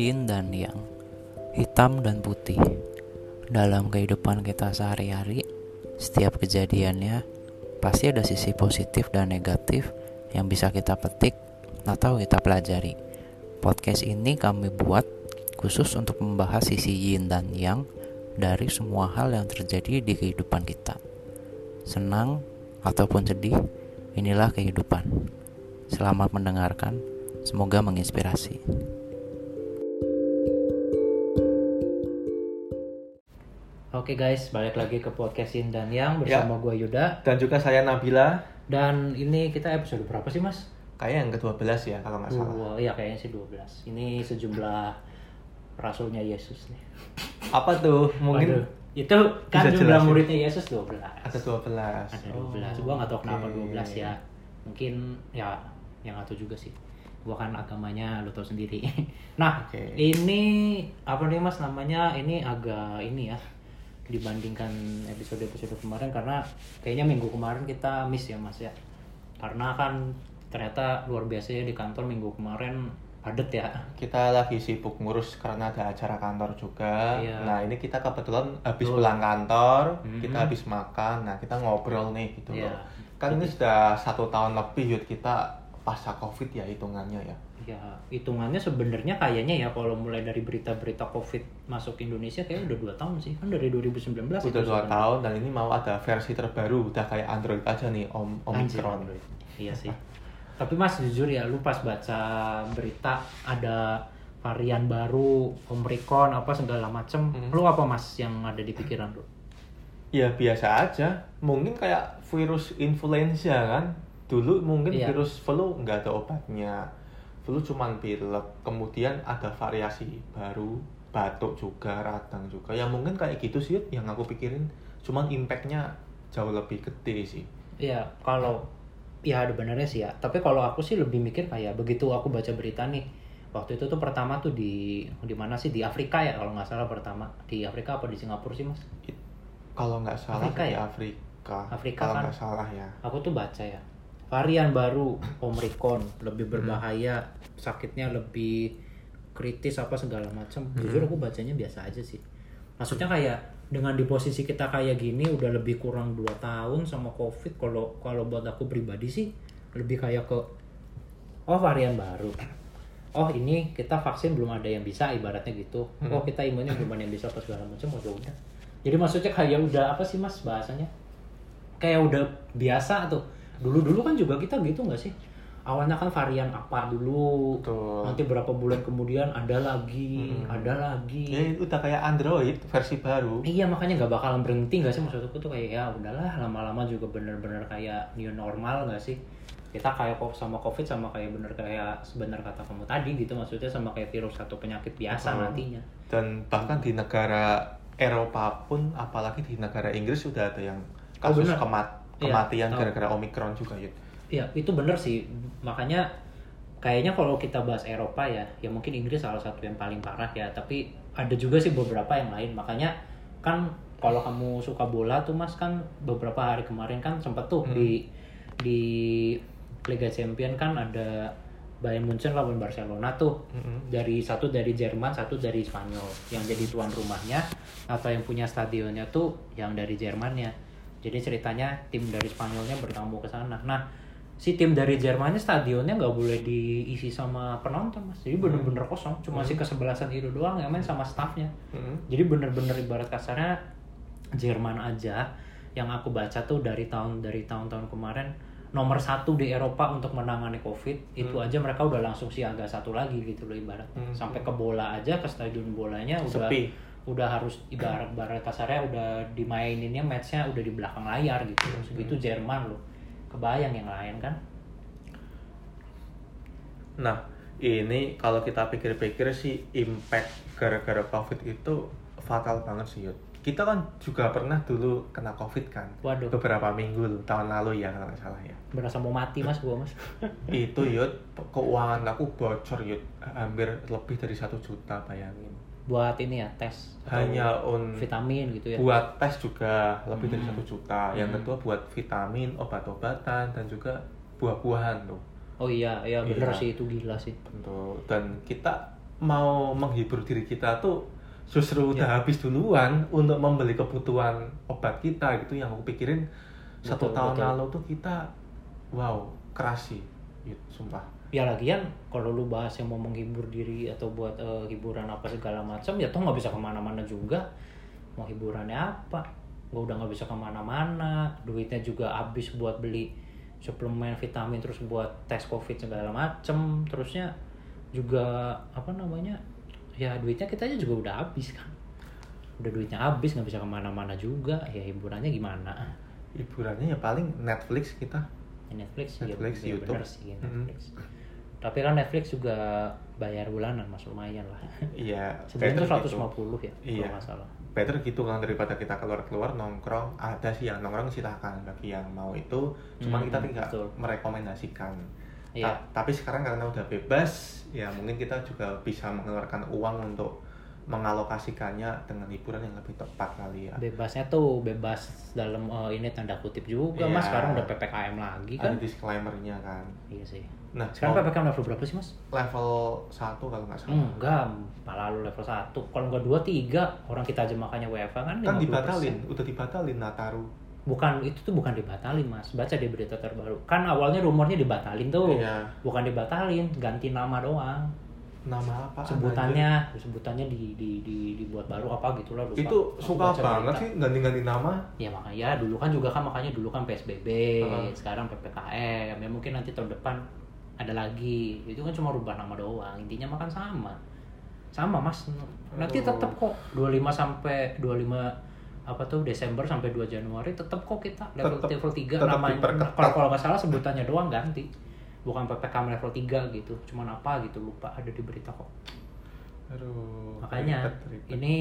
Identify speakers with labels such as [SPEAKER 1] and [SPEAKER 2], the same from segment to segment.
[SPEAKER 1] yin dan yang, hitam dan putih. Dalam kehidupan kita sehari-hari, setiap kejadiannya pasti ada sisi positif dan negatif yang bisa kita petik atau kita pelajari. Podcast ini kami buat khusus untuk membahas sisi yin dan yang dari semua hal yang terjadi di kehidupan kita. Senang ataupun sedih, inilah kehidupan. Selamat mendengarkan, semoga menginspirasi. Oke guys, balik lagi ke podcast dan Yang bersama gue Yuda
[SPEAKER 2] Dan juga saya Nabila.
[SPEAKER 1] Dan ini kita episode berapa sih mas?
[SPEAKER 2] Kayaknya yang ke-12 ya kalau nggak salah.
[SPEAKER 1] Dua, iya kayaknya sih 12 Ini sejumlah rasulnya Yesus nih
[SPEAKER 2] Apa tuh? Mungkin
[SPEAKER 1] Waduh, Itu kan
[SPEAKER 2] bisa
[SPEAKER 1] jumlah
[SPEAKER 2] jelasin.
[SPEAKER 1] muridnya Yesus 12
[SPEAKER 2] ada 12.
[SPEAKER 1] Ada 12, gua nggak tahu kenapa
[SPEAKER 2] oke.
[SPEAKER 1] 12 ya Mungkin ya yang nggak tahu juga sih Gua kan agamanya lo tau sendiri Nah
[SPEAKER 2] Oke.
[SPEAKER 1] ini apa nih mas namanya ini agak ini ya dibandingkan episode-episode kemarin karena kayaknya minggu kemarin kita miss ya mas ya karena kan ternyata luar biasa ya di kantor minggu kemarin padet ya
[SPEAKER 2] Kita lagi sibuk ngurus karena ada acara kantor juga.
[SPEAKER 1] Iya.
[SPEAKER 2] Nah, ini kita kebetulan habis
[SPEAKER 1] Betul.
[SPEAKER 2] pulang kantor,
[SPEAKER 1] Mhm.
[SPEAKER 2] kita habis makan. Nah, kita ngobrol nih gitu
[SPEAKER 1] Iya.
[SPEAKER 2] loh. Kan ini sudah satu tahun lebih Yud kita pasca Covid ya hitungannya ya.
[SPEAKER 1] ya hitungannya sebenarnya kayaknya ya kalau mulai dari berita-berita covid masuk Indonesia kayak udah dua tahun sih kan dari 2019 itu
[SPEAKER 2] Udah dua tahun dan ini mau ada versi terbaru, udah kayak Android aja nih, Om Omicron.
[SPEAKER 1] Android. Iya sih. Tapi Mas jujur ya, lu pas baca berita ada varian baru, Omicron apa segala macem,
[SPEAKER 2] Hmm.
[SPEAKER 1] lu apa Mas yang ada di pikiran lu?
[SPEAKER 2] Ya biasa aja, mungkin kayak virus influenza kan. Dulu mungkin
[SPEAKER 1] Iya.
[SPEAKER 2] virus flu nggak ada obatnya. Flu cuman pilek, kemudian ada variasi baru, batuk juga, radang juga. Ya mungkin kayak gitu sih yang aku pikirin. Cuman impactnya jauh lebih gede sih.
[SPEAKER 1] Iya, kalau ya ada benernya sih ya. Tapi kalau aku sih lebih mikir kayak begitu aku baca berita nih. Waktu itu tuh pertama tuh di di mana sih di Afrika ya kalau nggak salah pertama di Afrika apa di Singapura sih mas?
[SPEAKER 2] Kalau nggak salah
[SPEAKER 1] Afrika
[SPEAKER 2] di
[SPEAKER 1] ya?
[SPEAKER 2] Afrika.
[SPEAKER 1] Afrika
[SPEAKER 2] kalau
[SPEAKER 1] kan?
[SPEAKER 2] nggak salah ya.
[SPEAKER 1] Aku tuh baca ya varian baru Omicron lebih
[SPEAKER 2] Hmm.
[SPEAKER 1] berbahaya, sakitnya lebih kritis apa segala macam.
[SPEAKER 2] Hmm.
[SPEAKER 1] Jujur aku bacanya biasa aja sih. Maksudnya kayak dengan di posisi kita kayak gini udah lebih kurang 2 tahun sama Covid kalau kalau buat aku pribadi sih lebih kayak ke oh varian baru. Oh ini kita vaksin belum ada yang bisa ibaratnya gitu.
[SPEAKER 2] Hmm.
[SPEAKER 1] Oh kita imunnya belum ada yang bisa apa segala macam ya udah. Jadi maksudnya kayak udah apa sih Mas bahasanya? kayak udah biasa tuh dulu dulu kan juga kita gitu nggak sih awalnya kan varian apa dulu
[SPEAKER 2] Betul.
[SPEAKER 1] nanti berapa bulan kemudian ada lagi
[SPEAKER 2] Mm-mm.
[SPEAKER 1] ada lagi
[SPEAKER 2] Ya itu udah kayak Android versi baru.
[SPEAKER 1] iya makanya nggak bakalan berhenti nggak sih maksudku tuh kayak ya udahlah lama-lama juga bener-bener kayak new normal nggak sih kita kayak sama covid sama kayak bener kayak sebenar kata kamu tadi gitu maksudnya sama kayak virus atau penyakit biasa
[SPEAKER 2] Betul.
[SPEAKER 1] nantinya
[SPEAKER 2] dan bahkan di negara Eropa pun apalagi di negara Inggris sudah ada yang
[SPEAKER 1] Oh,
[SPEAKER 2] kasus
[SPEAKER 1] benar.
[SPEAKER 2] kemat- kematian
[SPEAKER 1] tahu.
[SPEAKER 2] gara-gara Omicron juga ya.
[SPEAKER 1] Iya, itu bener sih. Makanya kayaknya kalau kita bahas Eropa ya, ya mungkin Inggris salah satu yang paling parah ya. Tapi ada juga sih beberapa yang lain. Makanya kan kalau kamu suka bola tuh Mas kan beberapa hari kemarin kan sempat tuh
[SPEAKER 2] Hmm.
[SPEAKER 1] di di Liga Champion kan ada Bayern Munchen lawan Barcelona tuh
[SPEAKER 2] Mm-mm.
[SPEAKER 1] dari satu dari Jerman satu dari Spanyol yang jadi tuan rumahnya atau yang punya stadionnya tuh yang dari Jermannya jadi ceritanya tim dari Spanyolnya bertamu ke sana nah si tim dari Jermannya stadionnya nggak boleh diisi sama penonton mas jadi bener-bener kosong cuma si kesebelasan itu doang yang main sama staffnya
[SPEAKER 2] Mm-mm.
[SPEAKER 1] jadi bener-bener ibarat kasarnya Jerman aja yang aku baca tuh dari tahun dari tahun-tahun kemarin nomor satu di Eropa untuk menangani COVID itu
[SPEAKER 2] Hmm.
[SPEAKER 1] aja mereka udah langsung siaga satu lagi gitu loh ibarat
[SPEAKER 2] Hmm.
[SPEAKER 1] sampai ke bola aja ke stadion bolanya udah
[SPEAKER 2] Sepi.
[SPEAKER 1] Udah harus ibarat ibarat kasarnya udah dimaininnya matchnya udah di belakang layar gitu
[SPEAKER 2] Hmm.
[SPEAKER 1] segitu Jerman loh kebayang yang lain kan
[SPEAKER 2] Nah, ini kalau kita pikir-pikir sih impact gara-gara COVID itu fatal banget sih, Yud. Kita kan juga pernah dulu kena COVID kan.
[SPEAKER 1] Waduh.
[SPEAKER 2] Beberapa minggu loh, tahun lalu ya kalau nggak salah ya.
[SPEAKER 1] berasa mau mati mas gua mas
[SPEAKER 2] itu Yud, keuangan aku bocor Yud. Hampir lebih dari satu juta bayangin.
[SPEAKER 1] Buat ini ya tes
[SPEAKER 2] Hanya un
[SPEAKER 1] vitamin gitu ya
[SPEAKER 2] buat tes juga lebih dari
[SPEAKER 1] Hmm.
[SPEAKER 2] satu juta. Yang
[SPEAKER 1] Hmm.
[SPEAKER 2] kedua buat vitamin, obat-obatan dan juga buah-buahan tuh.
[SPEAKER 1] oh iya iya bener
[SPEAKER 2] Iya.
[SPEAKER 1] sih itu gila sih
[SPEAKER 2] Tentu. Dan kita mau menghibur diri kita tuh justru udah
[SPEAKER 1] Ya.
[SPEAKER 2] habis duluan untuk membeli kebutuhan obat kita gitu yang aku pikirin satu
[SPEAKER 1] Betul,
[SPEAKER 2] tahun
[SPEAKER 1] betul.
[SPEAKER 2] lalu tuh kita wow keras sih Yud, sumpah
[SPEAKER 1] ya lagian kalau lu bahas yang mau menghibur diri atau buat eh, hiburan apa segala macam ya toh nggak bisa ke mana-mana juga. Mau hiburannya apa? Gua udah nggak bisa ke mana-mana. Duitnya juga habis buat beli suplemen vitamin terus buat tes covid segala macem. Terusnya juga apa namanya ya duitnya kita aja juga udah habis kan. Udah duitnya habis nggak bisa ke mana-mana juga. Ya hiburannya gimana?
[SPEAKER 2] Hiburannya ya paling Netflix kita.
[SPEAKER 1] Netflix, ya,
[SPEAKER 2] Netflix,
[SPEAKER 1] ya
[SPEAKER 2] YouTube.
[SPEAKER 1] bener sih
[SPEAKER 2] Mhm.
[SPEAKER 1] Netflix. Tapi kan Netflix juga bayar bulanan mas lumayan lah.
[SPEAKER 2] iya
[SPEAKER 1] Sebenarnya itu
[SPEAKER 2] gitu.
[SPEAKER 1] 150 ya
[SPEAKER 2] Iya.
[SPEAKER 1] kalau nggak salah.
[SPEAKER 2] better gitu kan daripada kita keluar-keluar nongkrong ada sih yang nongkrong silahkan bagi yang mau itu cuman
[SPEAKER 1] Hmm,
[SPEAKER 2] kita tidak
[SPEAKER 1] betul.
[SPEAKER 2] merekomendasikan
[SPEAKER 1] Iya.
[SPEAKER 2] Ta- tapi sekarang karena udah bebas ya mungkin kita juga bisa mengeluarkan uang untuk mengalokasikannya dengan hiburan yang lebih tepat kali ya
[SPEAKER 1] Bebasnya tuh bebas dalam eh, ini tanda kutip juga
[SPEAKER 2] Iya.
[SPEAKER 1] mas. Sekarang udah ppkm lagi kan?
[SPEAKER 2] ada disclaimernya kan
[SPEAKER 1] Iya sih.
[SPEAKER 2] nah
[SPEAKER 1] Sekarang ppkm level berapa sih mas?
[SPEAKER 2] level 1 kalau nggak salah
[SPEAKER 1] Enggak, malah lu level 1 Kalau nggak 2, 3 Orang kita aja makanya WFA kan
[SPEAKER 2] kan
[SPEAKER 1] 50%.
[SPEAKER 2] dibatalin udah dibatalin Nataru
[SPEAKER 1] Bukan, itu tuh bukan dibatalin mas Baca di berita terbaru Kan awalnya rumornya dibatalin tuh
[SPEAKER 2] Iya.
[SPEAKER 1] Bukan dibatalin, ganti nama doang
[SPEAKER 2] nama apa
[SPEAKER 1] sebutannya sebutannya di, di, di dibuat baru apa gitu lah lupa.
[SPEAKER 2] itu suka banget sih ganti-ganti nama.
[SPEAKER 1] Ya makanya ya dulu kan juga kan makanya dulu kan PSBB
[SPEAKER 2] Heeh.
[SPEAKER 1] sekarang PPKM ya mungkin nanti tahun depan ada lagi. Itu kan cuma rubah nama doang intinya makan sama. Sama mas. Nanti
[SPEAKER 2] Oh.
[SPEAKER 1] tetap kok 25 sampai 25 apa tuh Desember sampai 2 Januari tetap kok kita level
[SPEAKER 2] Tetep-
[SPEAKER 1] level 3
[SPEAKER 2] tetep
[SPEAKER 1] namanya. kalau kalau nggak salah sebutannya doang ganti bukan PPKM level 3 gitu cuman apa gitu lupa ada di berita kok.
[SPEAKER 2] Aduh
[SPEAKER 1] makanya
[SPEAKER 2] ribet, ribet.
[SPEAKER 1] ini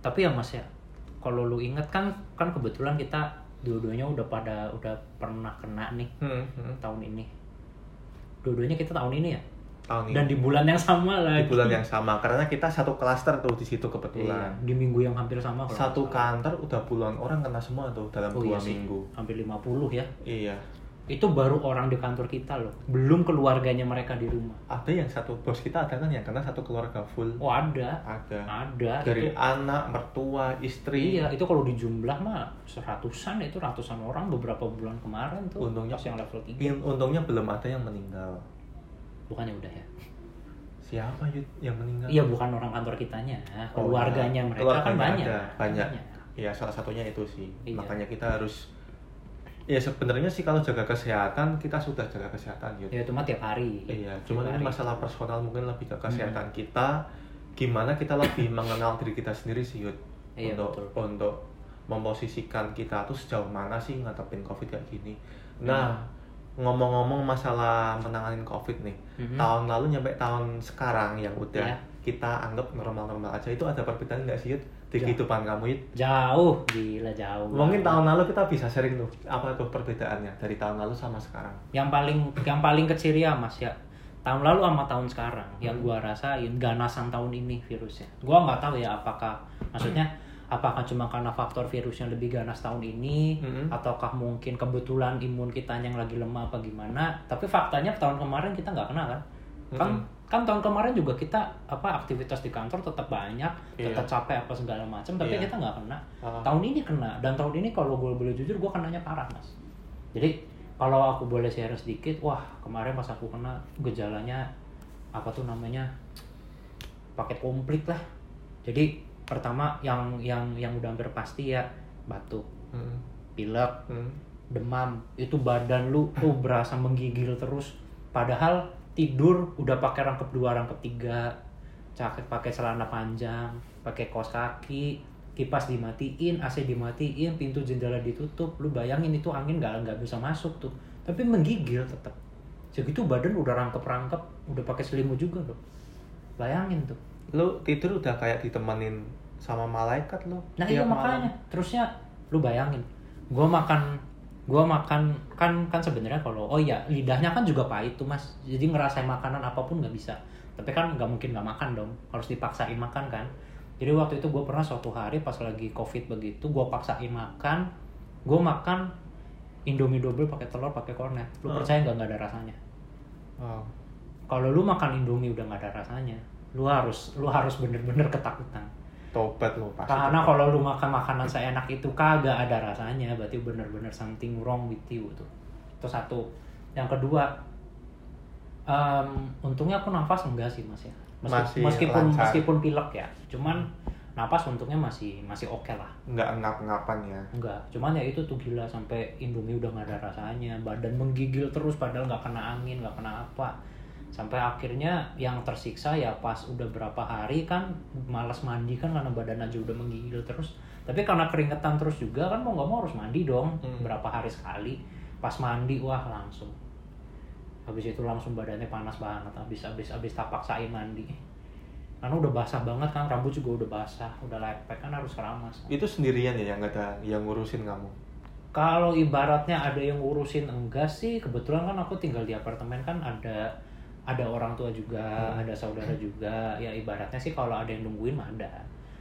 [SPEAKER 1] tapi ya mas ya kalau lu inget kan kan kebetulan kita dua-duanya udah pada udah pernah kena nih
[SPEAKER 2] Hmm, hmm.
[SPEAKER 1] tahun ini. Dua-duanya kita tahun ini ya?
[SPEAKER 2] Tahun ini.
[SPEAKER 1] Dan di bulan yang sama
[SPEAKER 2] di
[SPEAKER 1] lagi.
[SPEAKER 2] bulan yang sama karena kita satu klaster tuh di situ
[SPEAKER 1] Iya,
[SPEAKER 2] kebetulan
[SPEAKER 1] di minggu yang hampir sama
[SPEAKER 2] satu kantor udah puluhan orang kena semua tuh dalam
[SPEAKER 1] oh,
[SPEAKER 2] dua
[SPEAKER 1] iya sih.
[SPEAKER 2] minggu.
[SPEAKER 1] hampir 50 ya.
[SPEAKER 2] Iya
[SPEAKER 1] itu baru orang di kantor kita loh belum keluarganya mereka di rumah
[SPEAKER 2] ada yang satu bos kita ada kan yang kena satu keluarga full
[SPEAKER 1] oh ada
[SPEAKER 2] ada
[SPEAKER 1] ada
[SPEAKER 2] dari
[SPEAKER 1] itu
[SPEAKER 2] anak mertua istri
[SPEAKER 1] Iya, itu kalau dijumlah mah seratusan itu ratusan orang beberapa bulan kemarin tuh.
[SPEAKER 2] Untungnya-
[SPEAKER 1] yang level 3.
[SPEAKER 2] In- untungnya belum ada yang meninggal
[SPEAKER 1] Bukannya udah ya?
[SPEAKER 2] siapa Yud yang meninggal
[SPEAKER 1] Iya, bukan orang kantor kitanya,
[SPEAKER 2] Oh,
[SPEAKER 1] keluarganya
[SPEAKER 2] iya.
[SPEAKER 1] mereka kan
[SPEAKER 2] Keluarganya
[SPEAKER 1] banyak.
[SPEAKER 2] ada, banyak. Iya salah satunya itu sih
[SPEAKER 1] Iya.
[SPEAKER 2] makanya kita harus ya sebenarnya sih kalau jaga kesehatan kita sudah jaga kesehatan Yud.
[SPEAKER 1] Ya itu mah tiap hari.
[SPEAKER 2] Iya, cuman ini masalah personal mungkin lebih ke kesehatan
[SPEAKER 1] Hmm.
[SPEAKER 2] kita. Gimana kita lebih mengenal diri kita sendiri sih, Yud.
[SPEAKER 1] Iya,
[SPEAKER 2] untuk
[SPEAKER 1] betul.
[SPEAKER 2] untuk memposisikan kita tuh sejauh mana sih ngadepin Covid kayak gini. Nah, ngomong-ngomong masalah menangani Covid nih.
[SPEAKER 1] Mhm.
[SPEAKER 2] Tahun lalu nyampe tahun sekarang yang udah
[SPEAKER 1] Iya.
[SPEAKER 2] kita anggap normal-normal aja itu ada perbedaan nggak sih, Yud? Di kehidupan kamu, Yud?
[SPEAKER 1] Jauh, gila jauh.
[SPEAKER 2] Mungkin
[SPEAKER 1] banget.
[SPEAKER 2] tahun lalu kita bisa sharing tuh apa tuh perbedaannya dari tahun lalu sama sekarang.
[SPEAKER 1] yang paling yang paling kecil ya Mas ya. Tahun lalu sama tahun sekarang yang
[SPEAKER 2] Hmm.
[SPEAKER 1] gua rasain ganasan tahun ini virusnya. Gua nggak tahu ya apakah maksudnya apakah cuma karena faktor virusnya lebih ganas tahun ini
[SPEAKER 2] Mhm.
[SPEAKER 1] ataukah mungkin kebetulan imun kita yang lagi lemah apa gimana tapi faktanya tahun kemarin kita nggak kena kan kan
[SPEAKER 2] Mhm.
[SPEAKER 1] Kan tahun kemarin juga kita apa aktivitas di kantor tetap banyak
[SPEAKER 2] Iya.
[SPEAKER 1] tetap capek apa segala macam tapi
[SPEAKER 2] Iya.
[SPEAKER 1] kita nggak kena
[SPEAKER 2] Ah.
[SPEAKER 1] tahun ini kena dan tahun ini kalau gue boleh jujur gue kenanya parah mas jadi kalau aku boleh share sedikit wah kemarin pas aku kena gejalanya apa tuh namanya paket komplit lah jadi pertama yang yang yang udah hampir pasti ya batuk
[SPEAKER 2] Hmm.
[SPEAKER 1] pilek
[SPEAKER 2] Hmm.
[SPEAKER 1] demam itu badan lu tuh berasa menggigil terus padahal tidur udah pakai rangkep dua rangkep tiga cakep pakai celana panjang pakai kaos kaki kipas dimatiin AC dimatiin pintu jendela ditutup. Lu bayangin itu angin nggak nggak bisa masuk tuh. Tapi menggigil tetap segitu badan udah rangkep rangkep udah pakai selimut juga loh bayangin tuh.
[SPEAKER 2] Lu tidur udah kayak ditemenin sama malaikat lu.
[SPEAKER 1] Nah iya
[SPEAKER 2] malam.
[SPEAKER 1] makanya. Terusnya lu bayangin, gua makan gua makan kan kan sebenarnya kalau oh iya lidahnya kan juga pahit tuh mas, jadi ngerasain makanan apa pun nggak bisa. Tapi kan nggak mungkin nggak makan dong, harus dipaksain makan kan. Jadi waktu itu gue pernah suatu hari pas lagi covid begitu, gue paksain makan, gue makan Indomie double pakai telur pakai kornet. Lu
[SPEAKER 2] Hmm.
[SPEAKER 1] percaya nggak nggak ada rasanya?
[SPEAKER 2] Wow.
[SPEAKER 1] Kalau lu makan Indomie udah nggak ada rasanya, lu harus lu harus bener-bener ketakutan
[SPEAKER 2] tobat lo pasti
[SPEAKER 1] karena kalau lu makan makanan seenak itu kagak ada rasanya berarti bener-bener something wrong with you tuh itu satu. Yang kedua em, untungnya aku nafas enggak sih mas ya? Meski-
[SPEAKER 2] Masih
[SPEAKER 1] meskipun
[SPEAKER 2] lancar.
[SPEAKER 1] meskipun pilek ya. Cuman napas untungnya masih masih oke lah.
[SPEAKER 2] Nggak ngap-ngapan ya?
[SPEAKER 1] Enggak cuman ya itu tuh gila sampai Indomie udah nggak ada rasanya. Badan menggigil terus padahal nggak kena angin nggak kena apa sampai akhirnya yang tersiksa ya pas udah berapa hari kan malas mandi kan karena badan aja udah menggigil terus. Tapi karena keringetan terus juga kan mau nggak mau harus mandi dong
[SPEAKER 2] Hmm.
[SPEAKER 1] berapa hari sekali. Pas mandi wah langsung. Habis itu langsung badannya panas banget habis habis habis tak paksain mandi. Karena udah basah banget kan rambut juga udah basah udah lepek kan harus keramas
[SPEAKER 2] itu sendirian ya yang ada yang ngurusin kamu?
[SPEAKER 1] Kalau ibaratnya ada yang ngurusin enggak sih. Kebetulan kan aku tinggal di apartemen kan ada ada orang tua juga
[SPEAKER 2] Hmm.
[SPEAKER 1] ada saudara juga. Ya ibaratnya sih kalau ada yang nungguin mah ada.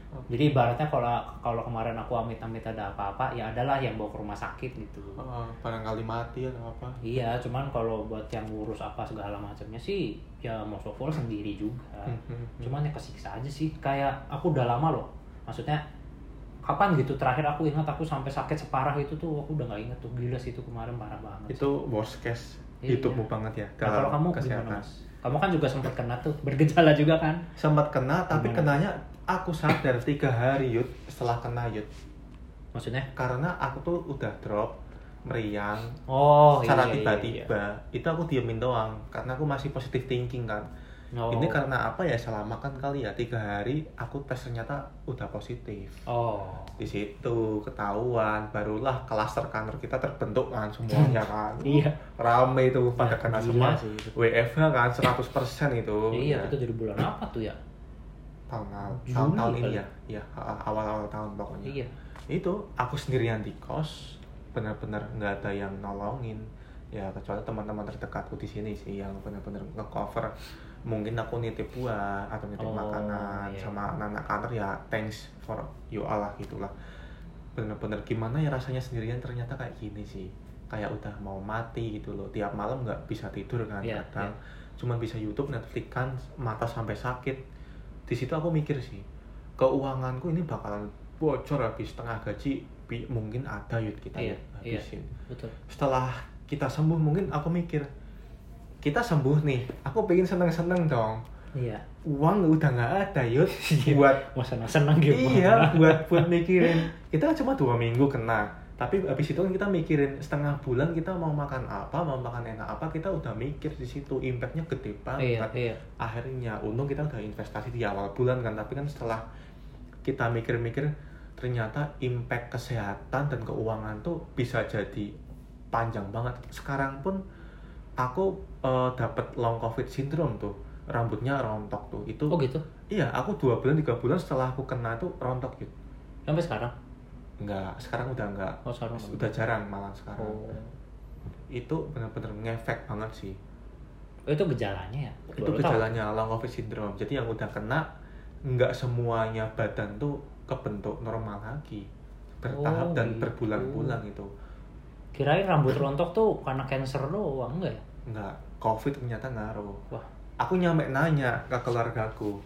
[SPEAKER 2] Oke.
[SPEAKER 1] jadi ibaratnya kalau kalau kemarin aku amit-amit ada apa-apa ya adalah yang bawa ke rumah sakit gitu.
[SPEAKER 2] Oh, barangkali mati atau apa.
[SPEAKER 1] Iya cuman kalau buat yang ngurus apa segala macamnya sih ya most of all sendiri juga.
[SPEAKER 2] Hmm,
[SPEAKER 1] cuman ya kesiksa aja sih. Kayak aku udah lama loh. Maksudnya kapan gitu terakhir aku ingat aku sampai sakit separah itu tuh aku udah nggak inget tuh. Gila sih itu kemarin parah banget
[SPEAKER 2] itu worst case
[SPEAKER 1] Iya.
[SPEAKER 2] hidupmu banget ya
[SPEAKER 1] nah, kalau kamu
[SPEAKER 2] kesehatan.
[SPEAKER 1] Gimana mas? Kamu kan juga sempat kena tuh bergejala juga kan?
[SPEAKER 2] Sempat kena tapi
[SPEAKER 1] Gimana?
[SPEAKER 2] kenanya aku sadar tiga hari yud setelah kena yud.
[SPEAKER 1] Maksudnya?
[SPEAKER 2] Karena aku tuh udah drop meriang
[SPEAKER 1] oh
[SPEAKER 2] secara
[SPEAKER 1] iya, iya,
[SPEAKER 2] tiba-tiba. itu aku diemin doang karena aku masih positive thinking kan.
[SPEAKER 1] iya. Oh.
[SPEAKER 2] ini karena apa ya? Selama kan kali ya tiga hari aku tes ternyata udah positif.
[SPEAKER 1] Oh.
[SPEAKER 2] Di situ ketahuan barulah klaster kantor kita terbentuk kan semuanya kan.
[SPEAKER 1] Iya.
[SPEAKER 2] Rame itu pada
[SPEAKER 1] Wah,
[SPEAKER 2] kena
[SPEAKER 1] gila
[SPEAKER 2] semua
[SPEAKER 1] sih itu.
[SPEAKER 2] WFH kan 100% itu.
[SPEAKER 1] Iya
[SPEAKER 2] Ya,
[SPEAKER 1] itu dari bulan apa tuh ya?
[SPEAKER 2] Tahun tahun, tahun ini ya. Ya awal-awal tahun pokoknya.
[SPEAKER 1] Iya.
[SPEAKER 2] Itu aku sendirian di kos benar-benar nggak ada yang nolongin. Ya kecuali teman-teman terdekatku di sini sih yang benar-benar ngecover mungkin aku nitip buah atau nitip
[SPEAKER 1] Oh,
[SPEAKER 2] makanan
[SPEAKER 1] iya.
[SPEAKER 2] sama anak-anak kantor ya thanks for you all lah gitulah. Benar-benar gimana ya rasanya sendirian ternyata kayak gini sih. Kayak udah mau mati gitu loh. Tiap malam nggak bisa tidur kan
[SPEAKER 1] Iya,
[SPEAKER 2] kadang. cuman bisa YouTube Netflix kan mata sampai sakit. Di situ aku mikir sih keuanganku ini bakalan bocor habis setengah gaji mungkin ada yud kita
[SPEAKER 1] Iya,
[SPEAKER 2] ya habisin.
[SPEAKER 1] Betul.
[SPEAKER 2] Setelah kita sembuh mungkin aku mikir kita sembuh nih. Aku pengen seneng-seneng dong.
[SPEAKER 1] Iya.
[SPEAKER 2] Uang udah nggak ada yud. Buat
[SPEAKER 1] mau senang gitu
[SPEAKER 2] iya buat buat mikirin. Kita cuma dua minggu kena. Tapi habis itu kan kita mikirin setengah bulan kita mau makan apa mau makan enak apa kita udah mikir di situ. Impactnya gede
[SPEAKER 1] iya
[SPEAKER 2] banget
[SPEAKER 1] iya.
[SPEAKER 2] Akhirnya untung kita udah investasi di awal bulan kan. Tapi kan setelah kita mikir-mikir ternyata impact kesehatan dan keuangan tuh bisa jadi panjang banget. Sekarang pun aku eh, dapat long covid syndrome tuh rambutnya rontok tuh itu
[SPEAKER 1] oh gitu
[SPEAKER 2] iya aku dua bulan tiga bulan setelah aku kena tuh rontok gitu
[SPEAKER 1] sampai sekarang
[SPEAKER 2] Enggak, sekarang udah enggak.
[SPEAKER 1] oh sekarang.
[SPEAKER 2] Udah jarang malah sekarang.
[SPEAKER 1] oh
[SPEAKER 2] Itu benar-benar ngefek banget sih.
[SPEAKER 1] Oh, itu gejalanya ya
[SPEAKER 2] Itu
[SPEAKER 1] Baru tahu.
[SPEAKER 2] gejalanya long covid syndrome. Jadi yang udah kena nggak semuanya badan tuh kebentuk normal lagi. Bertahap
[SPEAKER 1] Oh,
[SPEAKER 2] dan
[SPEAKER 1] gitu.
[SPEAKER 2] berbulan-bulan itu.
[SPEAKER 1] kirain rambut rontok tuh karena cancer doang enggak ya
[SPEAKER 2] Enggak, covid ternyata ngaruh.
[SPEAKER 1] wah
[SPEAKER 2] Aku nyampe nanya ke keluargaku,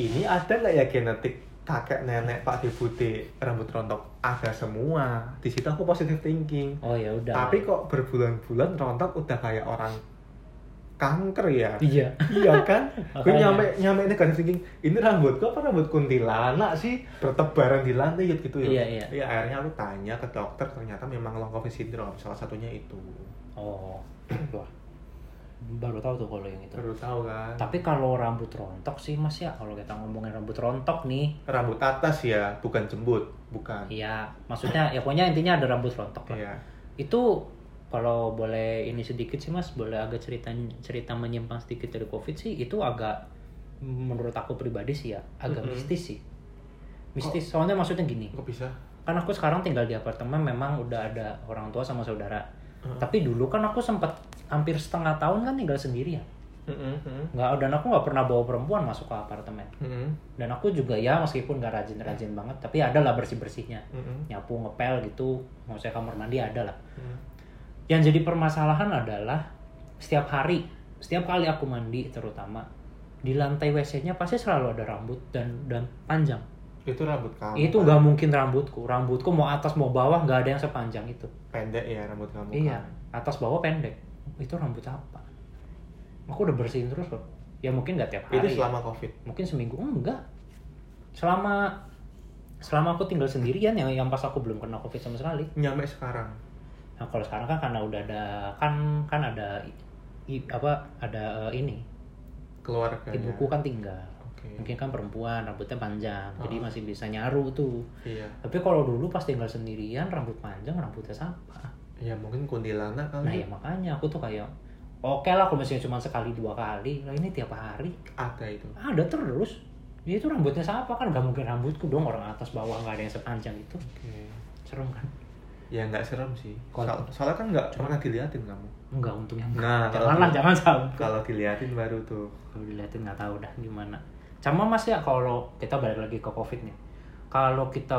[SPEAKER 2] ini ada nggak ya genetik kakek nenek pak bude rambut rontok ada semua di situ aku positive thinking
[SPEAKER 1] oh ya udah
[SPEAKER 2] Tapi kok berbulan-bulan rontok udah kayak orang kanker ya.
[SPEAKER 1] iya
[SPEAKER 2] iya kan? Gue nyampe nyampe ini kan thinking, ini rambutku apa rambut kuntilanak sih? Bertebaran di lantai gitu ya.
[SPEAKER 1] Iya, iya.
[SPEAKER 2] akhirnya aku tanya ke dokter ternyata memang long covid syndrome salah satunya itu.
[SPEAKER 1] oh wah baru tahu tuh kalau yang itu
[SPEAKER 2] Baru tahu kan?
[SPEAKER 1] tapi kalau rambut rontok sih mas ya kalau kita ngomongin rambut rontok nih
[SPEAKER 2] Rambut atas ya, bukan jembut, bukan.
[SPEAKER 1] Iya, maksudnya ya pokoknya intinya ada rambut rontok lah.
[SPEAKER 2] Iya.
[SPEAKER 1] Itu kalau boleh ini sedikit sih mas, boleh agak cerita cerita menyimpang sedikit dari covid sih, itu agak menurut aku pribadi sih ya agak
[SPEAKER 2] Mm-mm.
[SPEAKER 1] mistis sih. Mistis, soalnya maksudnya gini,
[SPEAKER 2] Kok bisa?
[SPEAKER 1] kan aku sekarang tinggal di apartemen memang udah ada orang tua sama saudara. Tapi dulu kan aku sempat hampir setengah tahun kan tinggal sendirian.
[SPEAKER 2] Mm-mm,
[SPEAKER 1] Nggak, dan aku nggak pernah bawa perempuan masuk ke apartemen.
[SPEAKER 2] mm-mm,
[SPEAKER 1] Dan aku juga ya meskipun nggak rajin-rajin banget, tapi ada lah bersih-bersihnya.
[SPEAKER 2] mm-mm,
[SPEAKER 1] nyapu ngepel gitu mau saya kamar mandi ada lah yang jadi permasalahan adalah setiap hari setiap kali aku mandi terutama di lantai WC-nya pasti selalu ada rambut dan dan panjang
[SPEAKER 2] itu rambut kamu
[SPEAKER 1] itu
[SPEAKER 2] kan?
[SPEAKER 1] nggak mungkin rambutku rambutku mau atas mau bawah nggak ada yang sepanjang itu
[SPEAKER 2] pendek ya rambut kamu
[SPEAKER 1] iya
[SPEAKER 2] kan?
[SPEAKER 1] atas bawah pendek itu rambut apa? Aku udah bersihin terus kok ya mungkin nggak tiap hari
[SPEAKER 2] itu
[SPEAKER 1] ya.
[SPEAKER 2] selama covid?
[SPEAKER 1] Mungkin seminggu. Enggak. Selama selama aku tinggal sendirian yang yang pas aku belum kena covid sama sekali.
[SPEAKER 2] Nyampe sekarang?
[SPEAKER 1] Nah kalau sekarang kan karena udah ada kan kan ada i, apa ada eh, ini.
[SPEAKER 2] Keluarga
[SPEAKER 1] ibuku kan tinggal.
[SPEAKER 2] Oke.
[SPEAKER 1] Mungkin kan perempuan rambutnya panjang. Jadi
[SPEAKER 2] Oh.
[SPEAKER 1] masih bisa nyaru tuh.
[SPEAKER 2] Iya.
[SPEAKER 1] Tapi kalau dulu pas tinggal sendirian rambut panjang rambutnya siapa
[SPEAKER 2] ya mungkin kuntilanak kali
[SPEAKER 1] nah ya. makanya aku tuh kayak oke lah kalau misalnya cuma sekali dua kali lah ini tiap hari.
[SPEAKER 2] Ada itu.
[SPEAKER 1] Ada terus. Ya itu rambutnya siapa? Kan nggak mungkin rambutku dong orang atas bawah nggak ada yang sepanjang itu.
[SPEAKER 2] Oke.
[SPEAKER 1] Serem kan?
[SPEAKER 2] Ya nggak serem sih. Soal- soalnya kan nggak pernah diliatin kamu.
[SPEAKER 1] Enggak untungnya.
[SPEAKER 2] Nah, kalau-
[SPEAKER 1] janganlah jangan sampai.
[SPEAKER 2] kalau diliatin baru tuh.
[SPEAKER 1] Kalau dilihatin nggak tahu dah gimana. Sama mas ya kalau kita balik lagi ke covid nih. Kalau kita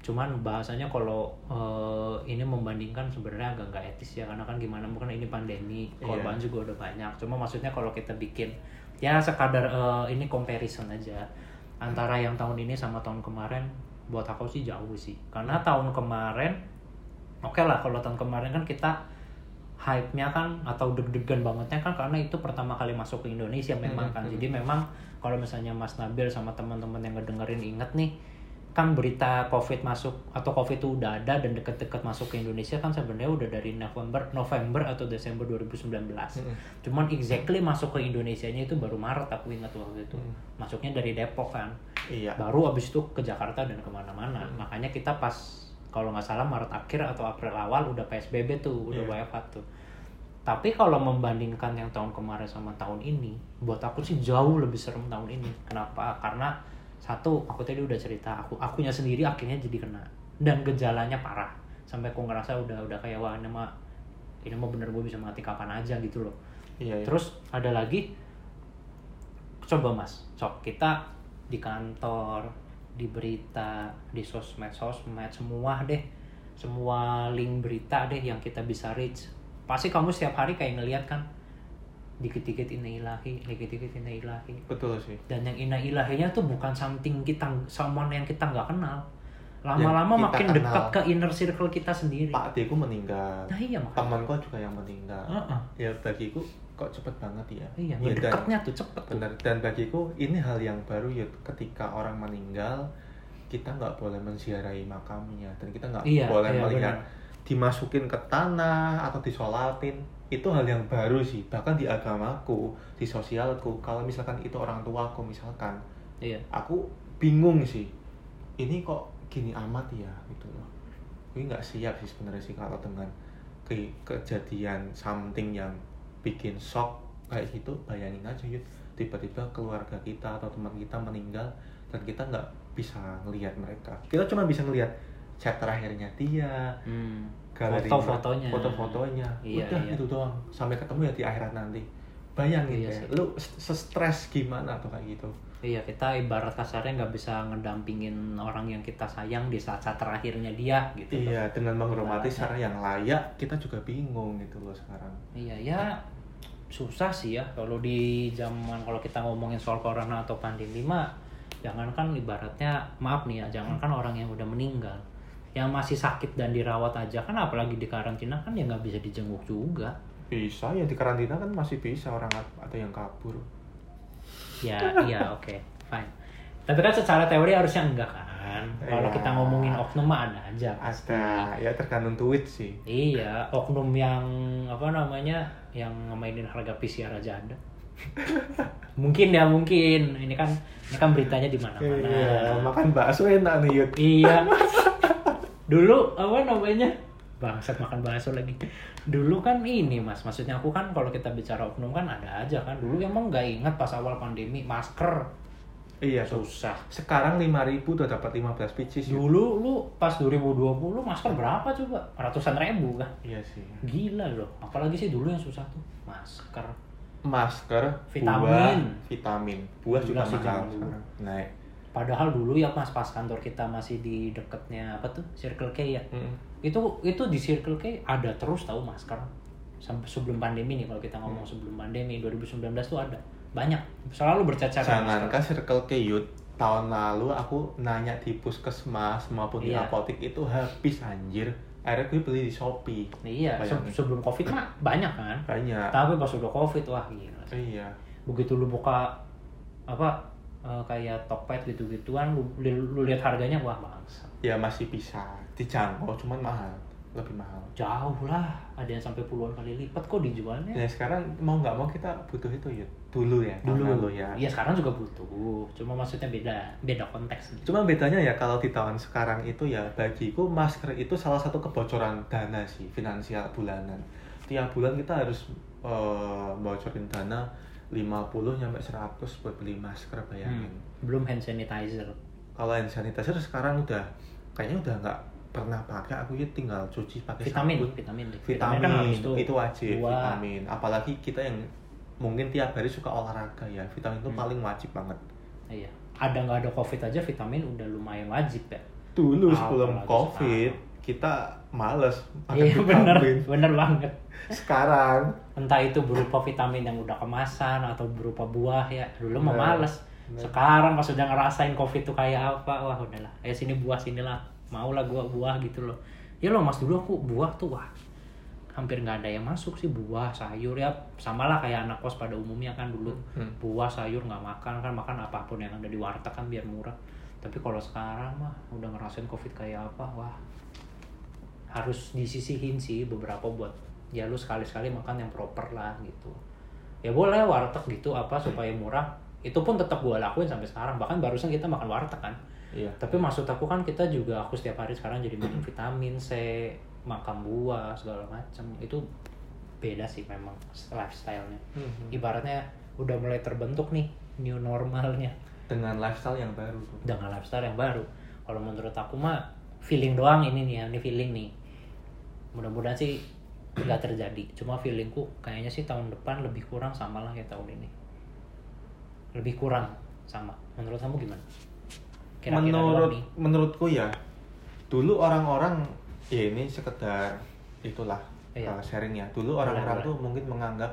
[SPEAKER 1] cuman bahasanya kalau eh, ini membandingkan sebenarnya agak nggak etis ya karena kan gimana bukan ini pandemi korban juga udah banyak cuma maksudnya kalau kita bikin ya sekadar eh, ini comparison aja antara yang tahun ini sama tahun kemarin buat aku sih jauh sih karena tahun kemarin oke lah kalau tahun kemarin kan kita hype-nya kan atau deg-degan bangetnya kan karena itu pertama kali masuk ke Indonesia memang kan.
[SPEAKER 2] hmm.
[SPEAKER 1] Jadi memang kalau misalnya Mas Nabil sama teman-teman yang ngedengerin inget nih kan berita COVID masuk atau COVID itu udah ada dan deket-deket masuk ke Indonesia kan sebenarnya udah dari November November atau Desember 2019.
[SPEAKER 2] Mm-mm.
[SPEAKER 1] Cuman exactly masuk ke Indonesia-nya itu baru Maret aku ingat waktu itu.
[SPEAKER 2] Hmm.
[SPEAKER 1] Masuknya dari Depok kan
[SPEAKER 2] iya
[SPEAKER 1] baru abis itu ke Jakarta dan ke mana-mana
[SPEAKER 2] Hmm.
[SPEAKER 1] makanya kita pas kalau nggak salah Maret akhir atau April awal udah PSBB tuh udah
[SPEAKER 2] Iya.
[SPEAKER 1] WFH tuh tapi kalau membandingkan yang tahun kemarin sama tahun ini buat aku sih jauh lebih serem tahun ini kenapa karena satu aku tadi udah cerita aku akunya sendiri akhirnya jadi kena. Dan gejalanya parah. Sampai aku ngerasa udah udah kayak wah ini mah ini mah bener gue bisa mati kapan aja gitu loh.
[SPEAKER 2] Iya, iya.
[SPEAKER 1] Terus ada lagi coba Mas, cok kita di kantor, di berita, di sosmed sosmed semua deh, semua link berita deh yang kita bisa reach. Pasti kamu setiap hari kayak ngeliat kan dikit-dikit inna ilahi, dikit-dikit inna ilahi.
[SPEAKER 2] betul sih
[SPEAKER 1] Dan yang inna ilahinya tuh bukan something kita, someone yang kita nggak kenal. Lama-lama makin
[SPEAKER 2] kenal.
[SPEAKER 1] dekat ke inner circle kita sendiri.
[SPEAKER 2] pak adikku meninggal
[SPEAKER 1] Nah iya makanya.
[SPEAKER 2] temanku juga yang meninggal
[SPEAKER 1] Heeh.
[SPEAKER 2] ya bagiku kok cepet banget ya
[SPEAKER 1] Iya,
[SPEAKER 2] Ya,
[SPEAKER 1] ngedekatnya tuh cepet tuh.
[SPEAKER 2] benar dan bagiku ini hal yang baru ya ketika orang meninggal kita nggak boleh menziarahi makamnya dan kita nggak
[SPEAKER 1] Iya,
[SPEAKER 2] boleh
[SPEAKER 1] iya,
[SPEAKER 2] melihat
[SPEAKER 1] benar.
[SPEAKER 2] dimasukin ke tanah atau disolatin itu hal yang baru sih bahkan di agamaku di sosialku kalau misalkan itu orang tuaku misalkan
[SPEAKER 1] Iya.
[SPEAKER 2] aku bingung sih ini kok gini amat ya gitu loh gue nggak siap sih sebenarnya sih kalau dengan ke- kejadian something yang bikin shock kayak gitu bayangin aja yuk tiba-tiba keluarga kita atau teman kita meninggal dan kita nggak bisa ngelihat mereka kita cuma bisa ngelihat chat terakhirnya dia
[SPEAKER 1] Hmm.
[SPEAKER 2] Galeri
[SPEAKER 1] Foto-fotonya.
[SPEAKER 2] foto-fotonya
[SPEAKER 1] Iya,
[SPEAKER 2] udah
[SPEAKER 1] iya.
[SPEAKER 2] itu doang sampai ketemu ya di akhirat nanti bayangin
[SPEAKER 1] Iya
[SPEAKER 2] deh
[SPEAKER 1] sih.
[SPEAKER 2] lu stres gimana tuh kayak gitu
[SPEAKER 1] Iya kita ibarat kasarnya nggak bisa ngedampingin orang yang kita sayang di saat-saat terakhirnya dia gitu.
[SPEAKER 2] Iya, dengan menghormati secara yang layak, kita juga bingung gitu loh sekarang.
[SPEAKER 1] Iya ya susah sih ya kalau di zaman kalau kita ngomongin soal corona atau pandemi mah jangankan ibaratnya maaf nih ya jangankan orang yang udah meninggal yang masih sakit dan dirawat aja kan apalagi di karantina kan ya nggak bisa dijenguk juga
[SPEAKER 2] Bisa ya di karantina kan masih bisa orang ada yang kabur.
[SPEAKER 1] ya iya oke fine tapi kan secara teori harusnya enggak kan kalau
[SPEAKER 2] Iya.
[SPEAKER 1] kita ngomongin oknum mah ada aja pasti.
[SPEAKER 2] Ada, ya tergantung tweet sih.
[SPEAKER 1] Iya, oknum yang apa namanya yang ngemainin harga PCR aja ada. mungkin ya mungkin. Ini kan ini kan beritanya di mana-mana.
[SPEAKER 2] Iya, makan bakso enak nih Yud.
[SPEAKER 1] Iya. Dulu apa namanya? Bangsat makan bakso lagi. Dulu kan ini mas, maksudnya aku kan kalau kita bicara oknum kan ada aja kan. Dulu emang nggak ingat pas awal pandemi masker
[SPEAKER 2] Iya tuh.
[SPEAKER 1] susah.
[SPEAKER 2] Sekarang 5000 udah dapat 15 pieces. Yud.
[SPEAKER 1] Dulu lu pas 2020 masker berapa coba? Ratusan ribu kan?
[SPEAKER 2] Iya sih.
[SPEAKER 1] Gila loh, apalagi sih dulu yang susah tuh masker.
[SPEAKER 2] Masker,
[SPEAKER 1] Vitamin.
[SPEAKER 2] buah, vitamin. Buah juga mahal sekarang. Naik.
[SPEAKER 1] Padahal dulu ya pas pas kantor kita masih di deketnya apa tuh Circle K ya.
[SPEAKER 2] Mm.
[SPEAKER 1] Itu itu di Circle K ada terus tahu masker sampai sebelum pandemi nih kalau kita ngomong sebelum pandemi 2019 tuh ada banyak selalu bercacaran
[SPEAKER 2] Jangankan circle ke youth tahun lalu aku nanya di puskesmas maupun di
[SPEAKER 1] Iya.
[SPEAKER 2] apotek itu habis anjir. Akhirnya gue beli di Shopee.
[SPEAKER 1] iya se- sebelum covid mah banyak kan
[SPEAKER 2] Banyak.
[SPEAKER 1] tapi pas udah covid wah gila.
[SPEAKER 2] Iya.
[SPEAKER 1] begitu lu buka apa eh, kayak Tokped gitu-gituan lu, lu, lu lihat harganya wah bangsa
[SPEAKER 2] Ya masih bisa dijangkau, cuman mahal, lebih mahal.
[SPEAKER 1] jauh lah ada yang sampai puluhan kali lipat kok dijualnya
[SPEAKER 2] Ya sekarang mau nggak mau kita butuh itu ya. Dulu ya,
[SPEAKER 1] dulu
[SPEAKER 2] lalu ya.
[SPEAKER 1] iya sekarang juga butuh cuma maksudnya beda beda konteks
[SPEAKER 2] Cuma bedanya ya kalau di tahun sekarang itu ya bagiku masker itu salah satu kebocoran dana sih finansial bulanan. Tiap bulan kita harus eh, bocorin dana 50 sampai 100 buat beli masker bayangin.
[SPEAKER 1] Hmm, belum hand sanitizer
[SPEAKER 2] Kalau hand sanitizer sekarang udah kayaknya udah nggak pernah pakai aku ya tinggal cuci pakai
[SPEAKER 1] vitamin
[SPEAKER 2] sabun.
[SPEAKER 1] vitamin
[SPEAKER 2] Vitamin,
[SPEAKER 1] kan harus tuh
[SPEAKER 2] itu wajib
[SPEAKER 1] Buah.
[SPEAKER 2] vitamin. Apalagi kita yang mungkin tiap hari suka olahraga ya, vitamin itu
[SPEAKER 1] Hmm.
[SPEAKER 2] paling wajib banget.
[SPEAKER 1] iya ada nggak ada covid aja vitamin udah lumayan wajib ya
[SPEAKER 2] Dulu
[SPEAKER 1] Ah,
[SPEAKER 2] sebelum covid kita males pakai
[SPEAKER 1] iya bener
[SPEAKER 2] vitamin.
[SPEAKER 1] bener banget.
[SPEAKER 2] Sekarang.
[SPEAKER 1] Entah itu berupa vitamin yang udah kemasan atau berupa buah ya. Dulu mah males.
[SPEAKER 2] Bener.
[SPEAKER 1] sekarang pas udah ngerasain covid tuh kayak apa wah udahlah. Eh sini buah sini lah. Mau lah gua buah gitu loh. Ya loh mas dulu aku buah tuh wah hampir nggak ada yang masuk sih buah sayur ya. Sama lah kayak anak kos pada umumnya kan dulu.
[SPEAKER 2] Hmm.
[SPEAKER 1] buah sayur nggak makan. Kan makan apa pun yang ada di warteg kan biar murah. Tapi kalau sekarang mah udah ngerasain covid kayak apa wah harus disisihin sih beberapa buat ya lu sekali-sekali makan yang proper lah gitu. Ya boleh warteg gitu apa supaya murah. Itu pun tetap gua lakuin sampai sekarang. Bahkan barusan kita makan warteg kan.
[SPEAKER 2] Iya.
[SPEAKER 1] tapi maksud aku kan kita juga aku setiap hari sekarang jadi minum vitamin C makan buah segala macam itu beda sih memang lifestyle-nya.
[SPEAKER 2] Mhm.
[SPEAKER 1] ibaratnya udah mulai terbentuk nih new normalnya.
[SPEAKER 2] Dengan lifestyle yang baru.
[SPEAKER 1] dengan lifestyle yang baru. Kalau menurut aku mah feeling doang ini nih ya ini feeling nih mudah-mudahan sih nggak terjadi. Cuma feelingku kayaknya sih tahun depan lebih kurang sama lah kayak tahun ini. Lebih kurang sama. Menurut kamu gimana? Doang
[SPEAKER 2] menurut menurutku ya dulu orang-orang ya ini sekedar itulah
[SPEAKER 1] Iya.
[SPEAKER 2] uh, sharing ya. Dulu orang-orang tuh mungkin menganggap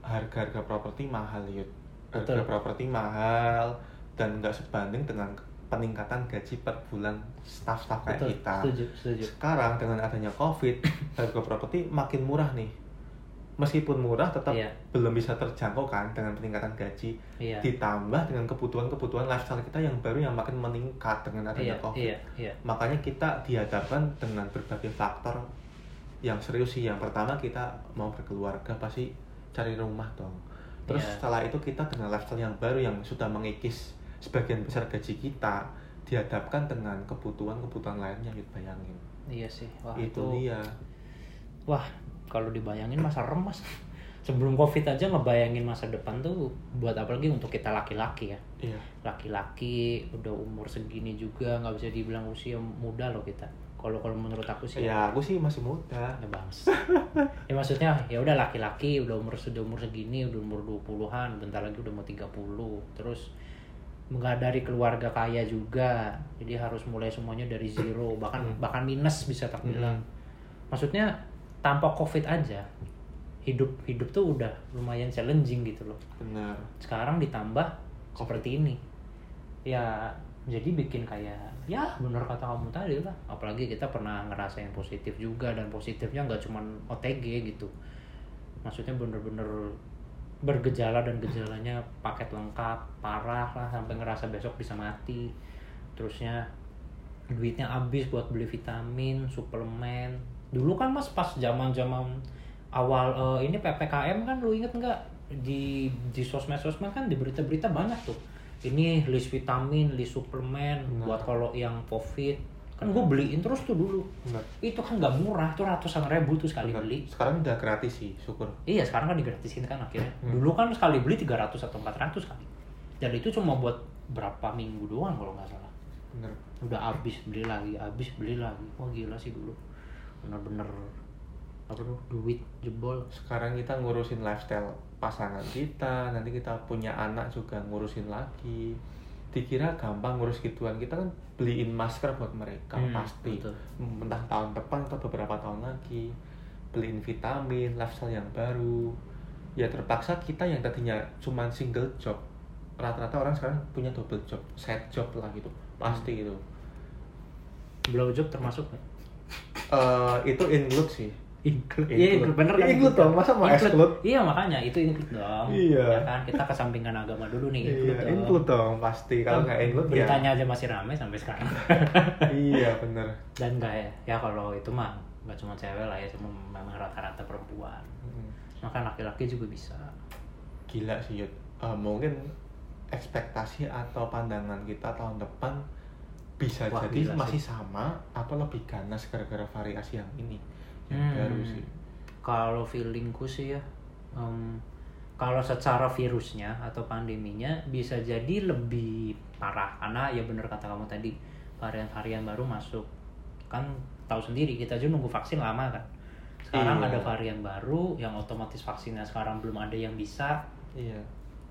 [SPEAKER 2] harga-harga properti mahal yud harga properti mahal dan nggak sebanding dengan peningkatan gaji per bulan staff-staff kayak
[SPEAKER 1] Betul,
[SPEAKER 2] kita.
[SPEAKER 1] setuju setuju.
[SPEAKER 2] Sekarang dengan adanya covid harga properti makin murah nih. Meskipun murah tetap
[SPEAKER 1] Iya.
[SPEAKER 2] belum bisa terjangkau kan dengan peningkatan gaji.
[SPEAKER 1] Iya.
[SPEAKER 2] Ditambah dengan kebutuhan-kebutuhan lifestyle kita yang baru yang makin meningkat dengan adanya covid.
[SPEAKER 1] iya iya.
[SPEAKER 2] Makanya kita dihadapkan dengan berbagai faktor yang serius sih. Yang pertama kita mau berkeluarga pasti cari rumah dong. Terus
[SPEAKER 1] Iya.
[SPEAKER 2] setelah itu kita dengan lifestyle yang baru yang sudah mengikis sebagian besar gaji kita dihadapkan dengan kebutuhan-kebutuhan lainnya gitu bayangin
[SPEAKER 1] iya sih. Wah
[SPEAKER 2] itu
[SPEAKER 1] itu
[SPEAKER 2] dia.
[SPEAKER 1] Wah kalau dibayangin masa remas sebelum covid aja ngebayangin masa depan tuh buat apalagi untuk kita laki-laki ya?
[SPEAKER 2] Iya.
[SPEAKER 1] Laki-laki udah umur segini juga nggak bisa dibilang usia muda loh kita. Kalau kalau menurut aku sih
[SPEAKER 2] ya aku sih masih muda.
[SPEAKER 1] Ya bangs ya maksudnya ya udah laki-laki udah umur sudah umur segini udah umur 20-an bentar lagi udah mau 30 terus nggak dari keluarga kaya juga. Jadi harus mulai semuanya dari zero. Bahkan
[SPEAKER 2] Hmm.
[SPEAKER 1] bahkan minus bisa tak bilang.
[SPEAKER 2] Hmm.
[SPEAKER 1] maksudnya tanpa covid aja hidup hidup tuh udah lumayan challenging gitu loh.
[SPEAKER 2] Benar.
[SPEAKER 1] Sekarang ditambah seperti ini. Ya jadi bikin kayak ya bener kata kamu tadi lah. Apalagi kita pernah ngerasain positif juga dan positifnya nggak cuman OTG gitu. Maksudnya bener-bener bergejala dan gejalanya paket lengkap parah lah sampai ngerasa besok bisa mati. Terusnya duitnya habis buat beli vitamin suplemen. Dulu kan mas pas zaman zaman awal eh, ini ppkm kan lu inget nggak? Di di sosmed sosmed kan di berita berita banyak tuh. Ini list vitamin list suplemen
[SPEAKER 2] Benar.
[SPEAKER 1] buat kalau yang covid kan gue beliin terus tuh dulu
[SPEAKER 2] benar
[SPEAKER 1] itu kan nggak murah tuh ratusan ribu tuh sekali
[SPEAKER 2] Benar.
[SPEAKER 1] beli
[SPEAKER 2] sekarang udah gratis sih syukur
[SPEAKER 1] Iya sekarang kan digratisin kan akhirnya.
[SPEAKER 2] Hmm.
[SPEAKER 1] Dulu kan sekali beli 300 atau 400 kali. Dan itu cuma buat berapa minggu doang kalau nggak salah.
[SPEAKER 2] benar
[SPEAKER 1] Udah habis beli lagi, habis beli lagi. Wah gila sih dulu. Bener-bener apa tuh duit jebol.
[SPEAKER 2] sekarang kita ngurusin lifestyle pasangan kita nanti kita punya anak juga ngurusin lagi dikira gampang ngurus gituan. Kita kan beliin masker buat mereka
[SPEAKER 1] Hmm,
[SPEAKER 2] pasti.
[SPEAKER 1] betul.
[SPEAKER 2] entah tahun depan atau beberapa tahun lagi. Beliin vitamin lifestyle yang baru. Ya terpaksa kita yang tadinya cuma single job rata-rata orang sekarang punya double job side job lah gitu. Pasti gitu
[SPEAKER 1] blowjob termasuk nggak?
[SPEAKER 2] Eh, itu include sih
[SPEAKER 1] include iya include bener kan
[SPEAKER 2] Include dong, masa mau
[SPEAKER 1] Include.
[SPEAKER 2] exclude?
[SPEAKER 1] iya makanya itu include dong
[SPEAKER 2] Iya.
[SPEAKER 1] ya kan kita kesampingkan agama dulu nih include
[SPEAKER 2] iya
[SPEAKER 1] dong
[SPEAKER 2] include dong pasti kalau nggak include ya
[SPEAKER 1] beritanya aja masih ramai sampai sekarang
[SPEAKER 2] iya bener
[SPEAKER 1] dan enggak ya ya kalau itu mah nggak cuma cewek lah ya cuma memang rata-rata perempuan
[SPEAKER 2] Mm.
[SPEAKER 1] maka laki-laki juga bisa
[SPEAKER 2] gila sih Yud. Eh, mungkin ekspektasi atau pandangan kita tahun depan bisa
[SPEAKER 1] Wah,
[SPEAKER 2] jadi masih
[SPEAKER 1] sih.
[SPEAKER 2] sama atau lebih ganas gara-gara variasi yang ini yang
[SPEAKER 1] Hmm.
[SPEAKER 2] baru sih.
[SPEAKER 1] Kalau feelingku sih ya em, kalau secara virusnya atau pandeminya bisa jadi lebih parah. Karena ya bener kata kamu tadi varian-varian baru masuk. Kan tahu sendiri kita aja nunggu vaksin lama kan. Sekarang
[SPEAKER 2] Iya.
[SPEAKER 1] ada varian baru yang otomatis vaksinnya sekarang belum ada yang bisa.
[SPEAKER 2] Iya.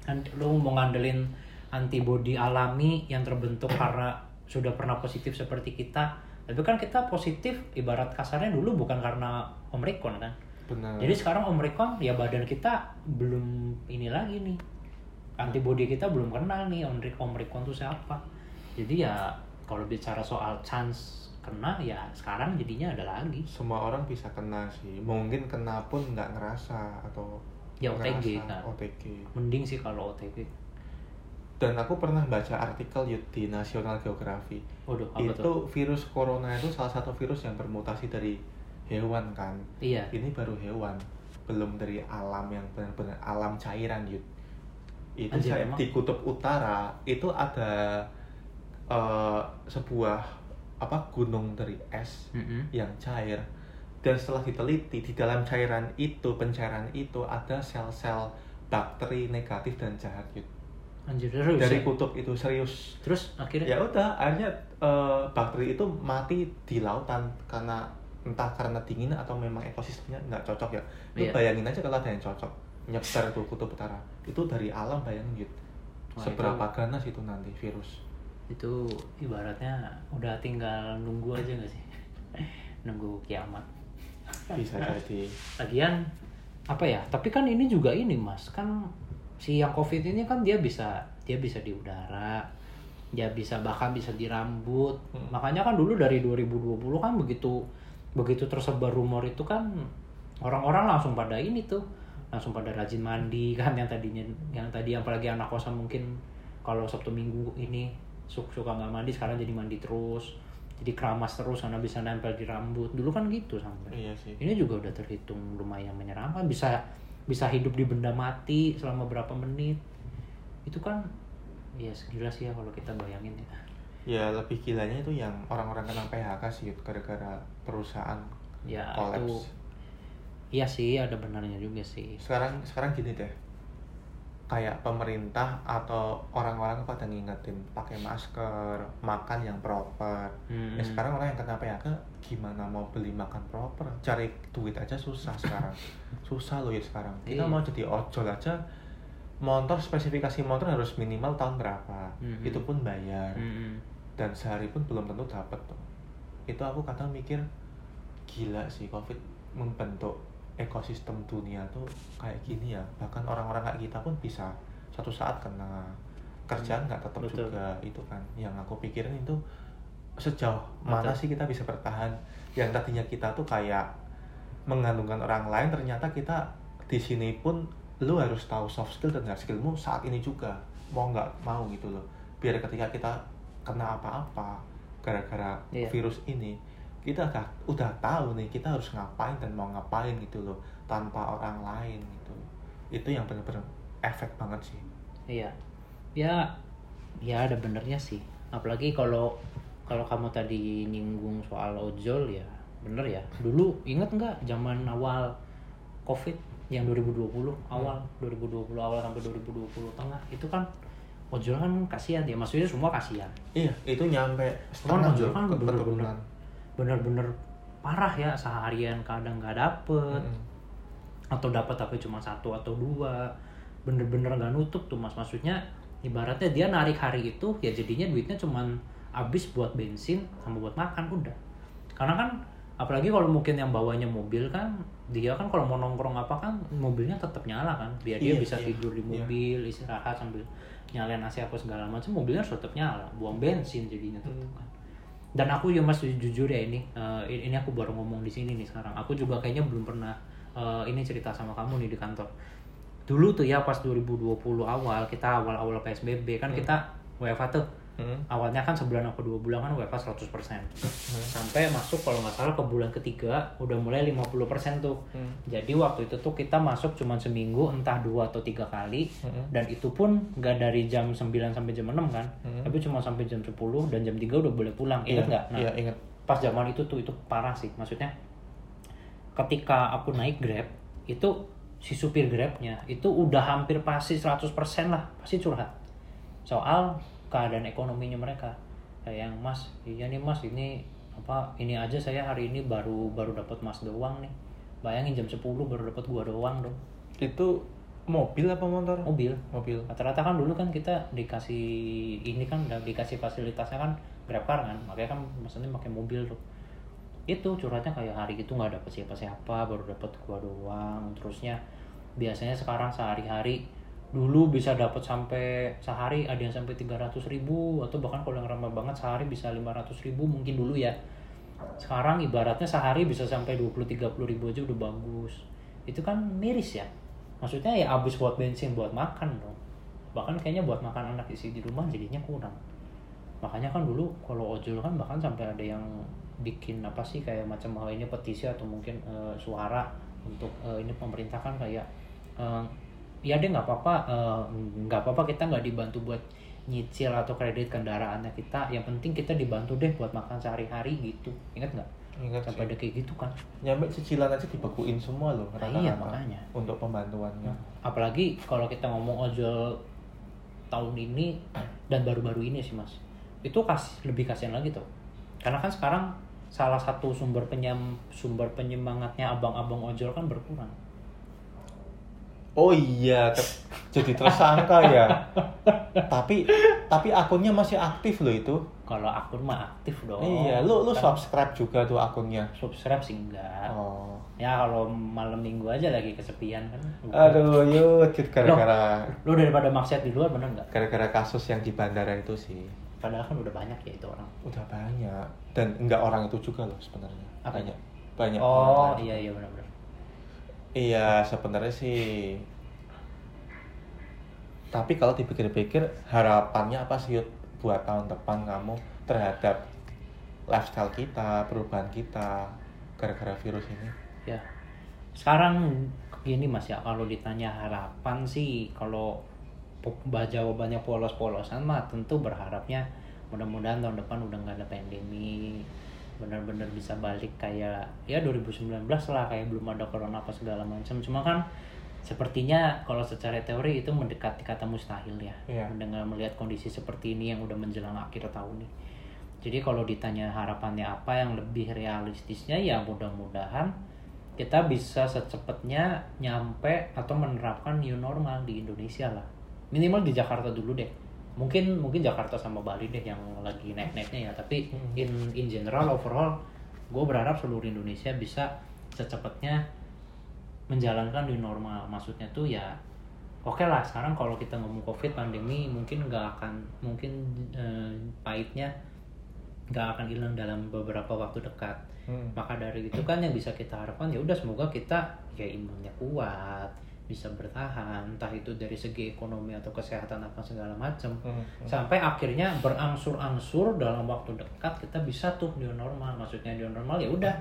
[SPEAKER 1] Kan lu mau ngandelin antibodi alami yang terbentuk karena sudah pernah positif seperti kita tapi kan kita positif ibarat kasarnya dulu bukan karena omikron kan?
[SPEAKER 2] Benar.
[SPEAKER 1] Jadi sekarang omikron ya badan kita belum ini lagi nih. Antibodi kita belum kenal nih omik omikron itu siapa. Jadi ya kalau bicara soal chance kena ya sekarang jadinya ada lagi.
[SPEAKER 2] Semua orang bisa kena sih. Mungkin kena pun nggak ngerasa atau
[SPEAKER 1] Ya, OTG
[SPEAKER 2] ngerasa.
[SPEAKER 1] kan.
[SPEAKER 2] OTG
[SPEAKER 1] mending sih kalau OTG
[SPEAKER 2] dan aku pernah baca artikel di National Geography
[SPEAKER 1] waduh apa
[SPEAKER 2] itu
[SPEAKER 1] tuh
[SPEAKER 2] virus corona itu salah satu virus yang bermutasi dari hewan kan
[SPEAKER 1] iya
[SPEAKER 2] ini baru hewan belum dari alam yang benar-benar alam cairan Yud. itu
[SPEAKER 1] Anjir,
[SPEAKER 2] saya
[SPEAKER 1] emang?
[SPEAKER 2] di kutub utara itu ada eh, sebuah apa gunung dari es
[SPEAKER 1] Mm-mm.
[SPEAKER 2] yang cair dan setelah diteliti di dalam cairan itu pencairan itu ada sel-sel bakteri negatif dan jahat Yud.
[SPEAKER 1] anjir terus
[SPEAKER 2] dari
[SPEAKER 1] ya?
[SPEAKER 2] kutub itu serius
[SPEAKER 1] terus akhirnya
[SPEAKER 2] ya udah akhirnya eh, bakteri itu mati di lautan karena entah karena dingin atau memang ekosistemnya nggak cocok ya. Lu
[SPEAKER 1] Iya.
[SPEAKER 2] bayangin aja kalau ada yang cocok nyebar tuh kutub utara. Itu dari alam bayangin gitu.
[SPEAKER 1] Wah,
[SPEAKER 2] seberapa ganas itu nanti virus?
[SPEAKER 1] Itu ibaratnya udah tinggal nunggu aja nggak sih? Nunggu kiamat.
[SPEAKER 2] Bisa jadi.
[SPEAKER 1] Lagian apa ya tapi kan ini juga ini mas. Kan si yang covid ini kan dia bisa dia bisa di udara dia bisa bahkan bisa di rambut
[SPEAKER 2] Hmm.
[SPEAKER 1] makanya kan dulu dari 2020 kan begitu begitu tersebar rumor itu kan orang-orang langsung pada ini tuh langsung pada rajin mandi kan yang tadinya yang tadi yang apalagi anak kosan mungkin kalau sabtu minggu ini suka suka nggak mandi sekarang jadi mandi terus jadi keramas terus karena bisa nempel di rambut. Dulu kan gitu sampai.
[SPEAKER 2] Iya sih.
[SPEAKER 1] Ini juga udah terhitung lumayan menyeramkan bisa bisa hidup di benda mati selama berapa menit. Itu kan ya segila sih ya kalau kita bayangin ya.
[SPEAKER 2] Ya lebih gilanya itu yang orang-orang kena PHK sih gara-gara perusahaan
[SPEAKER 1] ya itu
[SPEAKER 2] kolaps.
[SPEAKER 1] iya sih ada benarnya juga sih.
[SPEAKER 2] Sekarang sekarang gini deh. Kayak pemerintah atau orang-orang pada ngingetin pakai masker makan yang proper.
[SPEAKER 1] Hmm.
[SPEAKER 2] ya sekarang orang yang kena PHK gimana mau beli makan proper? Cari duit aja susah sekarang. Susah loh ya sekarang. Kita
[SPEAKER 1] Iya.
[SPEAKER 2] mau jadi ojol aja motor spesifikasi motor harus minimal tahun berapa
[SPEAKER 1] Mhm.
[SPEAKER 2] itu pun bayar
[SPEAKER 1] Mm-mm.
[SPEAKER 2] dan sehari pun belum tentu dapat tuh itu aku kadang mikir gila sih covid membentuk ekosistem dunia tuh kayak gini ya bahkan orang-orang kayak kita pun bisa suatu saat kena kerjaan nggak tetap
[SPEAKER 1] Betul.
[SPEAKER 2] juga itu kan yang aku pikirin itu sejauh mana
[SPEAKER 1] Betul.
[SPEAKER 2] sih kita bisa bertahan yang tadinya kita tuh kayak mengandungkan orang lain ternyata kita di sini pun lu harus tahu soft skill dan hard skillmu saat ini juga. Mau nggak mau gitu loh. Biar ketika kita kena apa-apa gara-gara
[SPEAKER 1] Iya.
[SPEAKER 2] virus ini kita udah udah tahu nih kita harus ngapain dan mau ngapain gitu loh tanpa orang lain gitu. Itu yang benar-benar efek banget sih.
[SPEAKER 1] Iya. Ya ya ada benernya sih. Apalagi kalau kalau kamu tadi nyinggung soal ojol ya bener ya. Dulu inget nggak zaman awal covid yang 2020 awal 2020 awal sampai 2020 tengah itu kan ojol kan kasihan ya maksudnya semua kasihan.
[SPEAKER 2] Iya itu nyampe setengah
[SPEAKER 1] ojol kan bener-bener bener-bener parah ya seharian kadang nggak dapet
[SPEAKER 2] Mm-mm.
[SPEAKER 1] atau dapat tapi cuma satu atau dua bener-bener nggak nutup tuh mas. Maksudnya ibaratnya dia narik hari itu ya jadinya duitnya cuman habis buat bensin sama buat makan udah. Karena kan apalagi kalau mungkin yang bawanya mobil kan dia kan kalau mau nongkrong apa kan mobilnya tetap nyala kan. Biar dia
[SPEAKER 2] Iya,
[SPEAKER 1] bisa
[SPEAKER 2] iya,
[SPEAKER 1] tidur di
[SPEAKER 2] iya.
[SPEAKER 1] mobil istirahat sambil nyalain AC apa segala macam mobilnya harus tetap nyala. Buang bensin jadinya tetap
[SPEAKER 2] Hmm.
[SPEAKER 1] kan. Dan aku ya mas jujur ya ini eh, ini aku baru ngomong di sini nih sekarang. Aku juga kayaknya belum pernah eh, ini cerita sama kamu nih di kantor. Dulu tuh ya pas 2020 awal kita awal-awal PSBB kan kita WFH tuh
[SPEAKER 2] Hmm.
[SPEAKER 1] awalnya kan sebulan apa dua bulan kan WFH 100% sampai masuk kalau nggak salah ke bulan ketiga udah mulai 50% tuh
[SPEAKER 2] Hmm.
[SPEAKER 1] jadi waktu itu tuh kita masuk cuma seminggu entah dua atau tiga kali
[SPEAKER 2] Hmm.
[SPEAKER 1] dan itu pun nggak dari jam 9 sampai jam 6 kan
[SPEAKER 2] Hmm.
[SPEAKER 1] tapi cuma sampai jam 10 dan jam 3 udah boleh pulang ingat
[SPEAKER 2] Iya,
[SPEAKER 1] nggak nah
[SPEAKER 2] Iya, ingat.
[SPEAKER 1] pas zaman itu tuh itu parah sih maksudnya ketika aku naik grab itu si supir grabnya itu udah hampir pasti 100% lah pasti curhat soal keadaan ekonominya mereka. Kayak yang mas iya nih mas ini apa ini aja saya hari ini baru baru dapat mas doang nih. Bayangin jam 10 baru dapat gua doang dong.
[SPEAKER 2] Itu mobil apa motor?
[SPEAKER 1] mobil.
[SPEAKER 2] Mobil.
[SPEAKER 1] rata-rata kan dulu kan kita dikasih ini kan dikasih fasilitasnya kan grab car kan. Makanya kan maksudnya pakai mobil tuh. Itu curhatnya kayak hari itu nggak dapet siapa-siapa baru dapet gua doang. Terusnya biasanya sekarang sehari-hari dulu bisa dapat sampai sehari ada yang sampai 300 ribu atau bahkan kalau yang ramah banget sehari bisa 500 ribu mungkin dulu ya. Sekarang ibaratnya sehari bisa sampai 20-30 ribu aja udah bagus. Itu kan miris ya. Maksudnya ya habis buat bensin buat makan dong. Bahkan kayaknya buat makan anak isi di rumah jadinya kurang. Makanya kan dulu kalau ojol kan bahkan sampai ada yang bikin apa sih kayak macam hal ini petisi atau mungkin eh, suara untuk eh, ini pemerintah kan kayak eh, ya deh nggak apa-apa eh, nggak apa-apa kita nggak dibantu buat nyicil atau kredit kendaraannya kita. Yang penting kita dibantu deh buat makan sehari-hari gitu. Ingat nggak?
[SPEAKER 2] Ingat
[SPEAKER 1] sampai ada kayak gitu kan.
[SPEAKER 2] Nyampe cicilan aja dibekuin semua loh
[SPEAKER 1] Nah, iya,
[SPEAKER 2] rata-rata
[SPEAKER 1] makanya.
[SPEAKER 2] untuk pembantuannya.
[SPEAKER 1] apalagi kalau kita ngomong ojol tahun ini dan baru-baru ini sih mas. Itu kasih lebih kasihan lagi tuh. Karena kan sekarang salah satu sumber penyem sumber penyemangatnya abang-abang ojol kan berkurang
[SPEAKER 2] Oh iya, jadi tersangka ya. tapi tapi akunnya masih aktif loh itu.
[SPEAKER 1] kalau akun mah aktif dong
[SPEAKER 2] iya, lu lu
[SPEAKER 1] Kan
[SPEAKER 2] subscribe juga tuh akunnya.
[SPEAKER 1] subscribe sih enggak
[SPEAKER 2] Oh.
[SPEAKER 1] ya kalau malam minggu aja lagi kesepian kan
[SPEAKER 2] Aduh, yuk gara-gara
[SPEAKER 1] lu daripada maksiat di luar bener nggak
[SPEAKER 2] gara-gara kasus yang di bandara itu sih.
[SPEAKER 1] padahal kan udah banyak ya itu orang
[SPEAKER 2] Udah banyak dan enggak orang itu juga loh sebenarnya. Banyak. Banyak
[SPEAKER 1] oh iya iya benar-benar
[SPEAKER 2] Iya, sebenarnya sih. Tapi kalau dipikir-pikir, harapannya apa sih Yud, buat tahun depan kamu terhadap lifestyle kita, perubahan kita, gara-gara virus ini?
[SPEAKER 1] ya sekarang gini mas ya kalau ditanya harapan sih kalau jawabannya polos-polosan mah tentu berharapnya mudah-mudahan tahun depan udah nggak ada pandemi benar-benar bisa balik kayak ya 2019 lah kayak belum ada corona apa segala macam cuma kan sepertinya kalau secara teori itu mendekati kata mustahil ya
[SPEAKER 2] Iya.
[SPEAKER 1] mendengar melihat kondisi seperti ini yang udah menjelang akhir tahun nih jadi kalau ditanya harapannya apa yang lebih realistisnya ya mudah-mudahan kita bisa secepatnya nyampe atau menerapkan new normal di Indonesia lah. Minimal di Jakarta dulu deh. Mungkin mungkin Jakarta sama Bali deh yang lagi naik-naiknya ya. Tapi
[SPEAKER 2] Hmm.
[SPEAKER 1] in in general overall, gue berharap seluruh Indonesia bisa secepatnya menjalankan new normal. Maksudnya tuh ya oke lah sekarang kalau kita ngomong covid pandemi mungkin nggak akan mungkin eh, pahitnya nggak akan hilang dalam beberapa waktu dekat
[SPEAKER 2] Hmm.
[SPEAKER 1] maka dari itu kan yang bisa kita harapkan ya udah semoga kita ya imunnya kuat bisa bertahan entah itu dari segi ekonomi atau kesehatan apa segala macam
[SPEAKER 2] Hmm, hmm.
[SPEAKER 1] sampai akhirnya berangsur-angsur dalam waktu dekat kita bisa tuh new normal. Maksudnya new normal ya udah.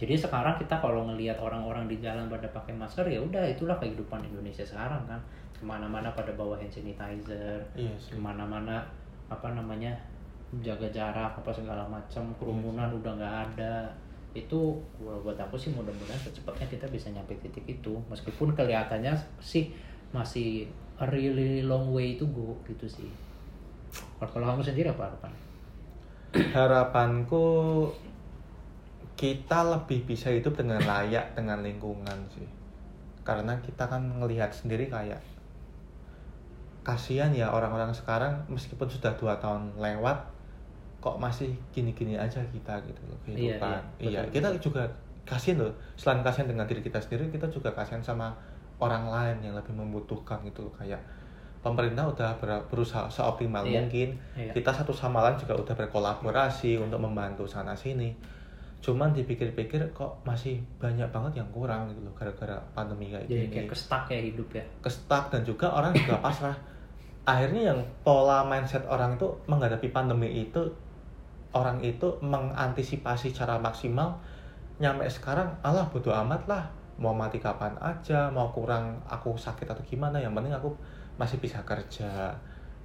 [SPEAKER 1] Jadi sekarang kita kalau ngelihat orang-orang di jalan pada pakai masker ya udah itulah kehidupan Indonesia sekarang kan. Ke mana-mana pada bawa hand sanitizer
[SPEAKER 2] Iya sih.
[SPEAKER 1] ke mana-mana apa namanya jaga jarak apa segala macam kerumunan udah nggak ada itu buat aku sih mudah-mudahan secepatnya kita bisa nyampe titik itu. Meskipun kelihatannya sih masih a really long way to go gitu sih. Kalau kamu sendiri apa harapan?
[SPEAKER 2] Harapanku kita lebih bisa hidup dengan layak dengan lingkungan sih. Karena kita kan ngelihat sendiri kayak kasihan ya orang-orang sekarang meskipun sudah dua tahun lewat kok masih gini-gini aja kita gitu loh
[SPEAKER 1] Iya,
[SPEAKER 2] kehidupan.
[SPEAKER 1] iya,
[SPEAKER 2] Iya,
[SPEAKER 1] betul,
[SPEAKER 2] kita
[SPEAKER 1] betul.
[SPEAKER 2] juga kasihan loh. Selain kasihan dengan diri kita sendiri, kita juga kasihan sama orang lain yang lebih membutuhkan gitu loh. Kayak pemerintah udah ber- berusaha seoptimal
[SPEAKER 1] Iya,
[SPEAKER 2] mungkin.
[SPEAKER 1] iya.
[SPEAKER 2] Kita satu sama lain juga udah berkolaborasi untuk membantu sana sini. Cuman dipikir-pikir kok masih banyak banget yang kurang gitu loh gara-gara pandemi kayak
[SPEAKER 1] jadi
[SPEAKER 2] gini
[SPEAKER 1] kayak kestak ya hidup ya
[SPEAKER 2] kestak dan juga orang juga pasrah akhirnya yang pola mindset orang itu menghadapi pandemi itu orang itu mengantisipasi secara maksimal nyampe sekarang alah bodo amat lah. Mau mati kapan aja mau kurang aku sakit atau gimana yang penting aku masih bisa kerja.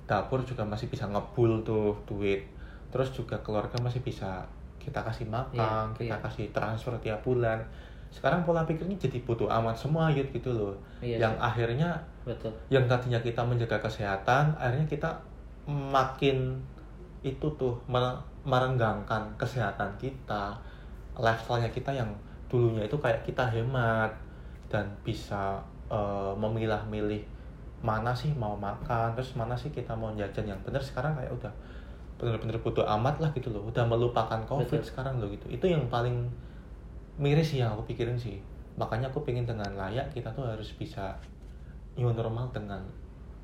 [SPEAKER 2] Dapur juga masih bisa ngebul tuh duit. Terus juga keluarga masih bisa kita kasih makan
[SPEAKER 1] Iya,
[SPEAKER 2] kita
[SPEAKER 1] iya.
[SPEAKER 2] kasih transfer tiap bulan. Sekarang pola pikirnya jadi bodo amat semua Yud, gitu loh.
[SPEAKER 1] Iya
[SPEAKER 2] yang
[SPEAKER 1] sih.
[SPEAKER 2] akhirnya
[SPEAKER 1] betul.
[SPEAKER 2] yang tadinya kita menjaga kesehatan akhirnya kita makin itu tuh merenggangkan kesehatan kita lifestyle-nya kita yang dulunya itu kayak kita hemat dan bisa eh, memilah-milih mana sih mau makan terus mana sih kita mau jajan yang bener. Sekarang kayak udah bener-bener bodo amat lah gitu loh. Udah melupakan covid
[SPEAKER 1] Betul.
[SPEAKER 2] sekarang loh gitu. Itu yang paling miris sih yang aku pikirin sih. Makanya aku pengen dengan layak kita tuh harus bisa new normal dengan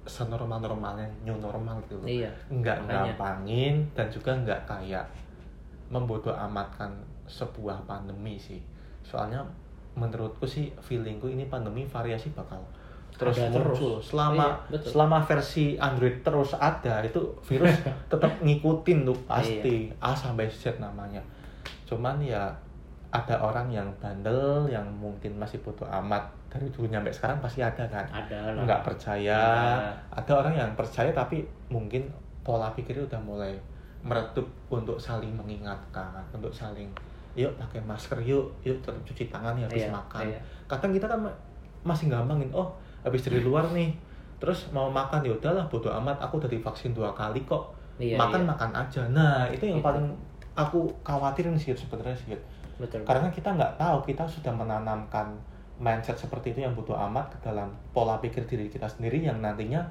[SPEAKER 2] senormal normalnya new normal gitu loh
[SPEAKER 1] iya
[SPEAKER 2] nggak
[SPEAKER 1] makanya.
[SPEAKER 2] gampangin dan juga nggak kayak membodoh amatkan sebuah pandemi sih soalnya menurutku sih feelingku ini pandemi variasi bakal terus
[SPEAKER 1] Ada
[SPEAKER 2] muncul
[SPEAKER 1] terus.
[SPEAKER 2] selama
[SPEAKER 1] Iya, betul.
[SPEAKER 2] selama versi Android terus ada itu virus tetap ngikutin tuh pasti
[SPEAKER 1] Iya.
[SPEAKER 2] A sampai Z namanya cuman ya ada orang yang bandel yang mungkin masih butuh amat dari dulu nyampe sekarang pasti ada kan
[SPEAKER 1] ada lah
[SPEAKER 2] nggak percaya
[SPEAKER 1] Ada.
[SPEAKER 2] ada orang yang percaya tapi mungkin pola pikirnya udah mulai meredup untuk saling mengingatkan untuk saling yuk pakai masker yuk yuk tetap cuci tangan ya habis
[SPEAKER 1] Iya,
[SPEAKER 2] makan
[SPEAKER 1] iya.
[SPEAKER 2] kadang kita kan ma- masih gampangin oh habis dari luar nih terus mau makan ya udahlah bodo amat aku udah divaksin dua kali kok
[SPEAKER 1] Iya,
[SPEAKER 2] makan
[SPEAKER 1] iya.
[SPEAKER 2] makan aja nah itu yang
[SPEAKER 1] Itu.
[SPEAKER 2] paling aku khawatirin sih sebenarnya sih
[SPEAKER 1] betul
[SPEAKER 2] karena kita nggak tahu kita sudah menanamkan mindset seperti itu yang butuh amat ke dalam pola pikir diri kita sendiri yang nantinya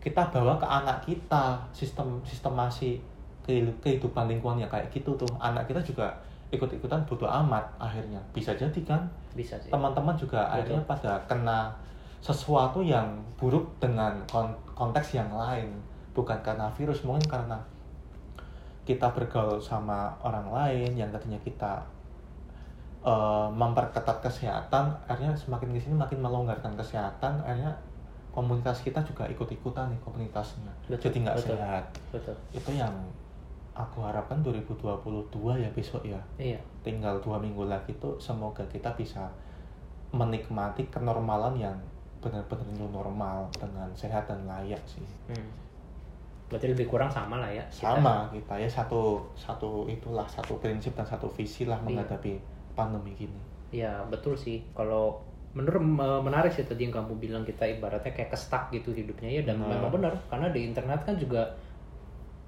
[SPEAKER 2] kita bawa ke anak kita sistem sistemasi kehidu- kehidupan lingkungan yang kayak gitu tuh. Anak kita juga ikut-ikutan butuh amat akhirnya. Bisa jadi kan?
[SPEAKER 1] Bisa sih
[SPEAKER 2] teman-teman juga
[SPEAKER 1] Betul.
[SPEAKER 2] akhirnya pada kena sesuatu yang buruk dengan kon- konteks yang lain. Bukan karena virus mungkin karena kita bergaul sama orang lain yang tadinya kita eh, memperketat kesehatan akhirnya semakin ke sini makin melonggarkan kesehatan akhirnya komunitas kita juga ikut-ikutan nih komunitasnya
[SPEAKER 1] Betul,
[SPEAKER 2] jadi nggak sehat
[SPEAKER 1] betul
[SPEAKER 2] itu yang aku harapkan 2022 ya besok ya
[SPEAKER 1] iya
[SPEAKER 2] tinggal dua minggu lagi tuh semoga kita bisa menikmati kenormalan yang benar-benar new normal dengan sehat dan layak sih
[SPEAKER 1] hmm. berarti lebih kurang sama lah ya kita.
[SPEAKER 2] sama kita ya satu satu itulah satu prinsip dan satu visi lah
[SPEAKER 1] Iya.
[SPEAKER 2] menghadapi pandemi gini.
[SPEAKER 1] Ya betul sih. Kalau menurut me- menarik sih tadi yang kamu bilang kita ibaratnya kayak kestak gitu hidupnya. Ya dan
[SPEAKER 2] Nah.
[SPEAKER 1] memang benar karena di internet kan juga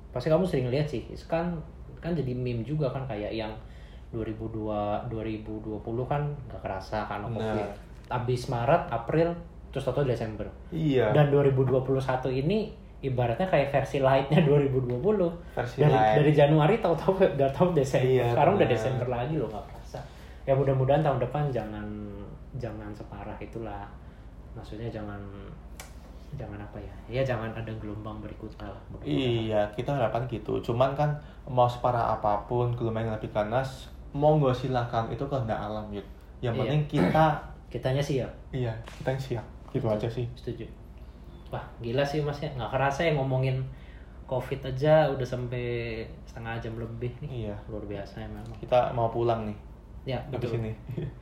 [SPEAKER 1] pasti kamu sering lihat sih. Kan kan jadi meme juga kan kayak yang 2002 2020 kan nggak kerasa
[SPEAKER 2] Nah.
[SPEAKER 1] covid habis Maret April terus atau Desember.
[SPEAKER 2] Iya.
[SPEAKER 1] Dan 2021 ini ibaratnya kayak versi lightnya 2020
[SPEAKER 2] versi
[SPEAKER 1] dari,
[SPEAKER 2] lain
[SPEAKER 1] dari Januari tahu-tahu udah tahu Desember.
[SPEAKER 2] Iya,
[SPEAKER 1] sekarang udah
[SPEAKER 2] benar.
[SPEAKER 1] Desember lagi loh nggak ya mudah-mudahan tahun depan jangan jangan separah itulah. Maksudnya jangan jangan apa ya? Ya jangan ada gelombang berikutnya lah
[SPEAKER 2] iya kita harapan gitu. Cuman kan mau separah apa pun gelombang yang lebih ganas monggo silakan. Itu kehendak alam Yud. yang
[SPEAKER 1] Iya.
[SPEAKER 2] penting kita
[SPEAKER 1] kitanya ya
[SPEAKER 2] iya kita yang siap. Gitu aja sih.
[SPEAKER 1] Setuju. Wah gila sih mas ya. Nggak kerasa ya ngomongin covid aja udah sampai setengah jam lebih nih.
[SPEAKER 2] Iya.
[SPEAKER 1] Luar biasa ya memang.
[SPEAKER 2] Kita mau pulang nih
[SPEAKER 1] ya
[SPEAKER 2] habis
[SPEAKER 1] betul
[SPEAKER 2] ini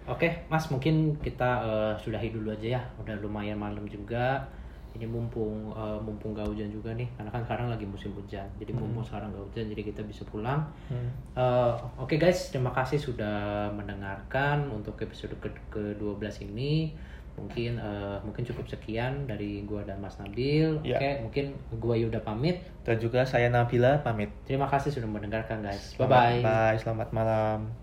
[SPEAKER 1] Oke, Mas, mungkin kita eh, sudahi dulu aja ya. Udah lumayan malam juga. Ini mumpung eh, mumpung gak hujan juga nih, karena kan sekarang lagi musim hujan. Jadi mumpung sekarang gak hujan, jadi kita bisa pulang.
[SPEAKER 2] Hmm.
[SPEAKER 1] Eh, Oke guys, terima kasih sudah mendengarkan untuk episode ke ke-12 ini. Mungkin eh, mungkin cukup sekian dari gua dan Mas Nabil.
[SPEAKER 2] Ya.
[SPEAKER 1] Oke, mungkin gua Yuda pamit.
[SPEAKER 2] dan juga saya Nabila pamit
[SPEAKER 1] Terima kasih sudah mendengarkan guys. Bye.
[SPEAKER 2] bye selamat malam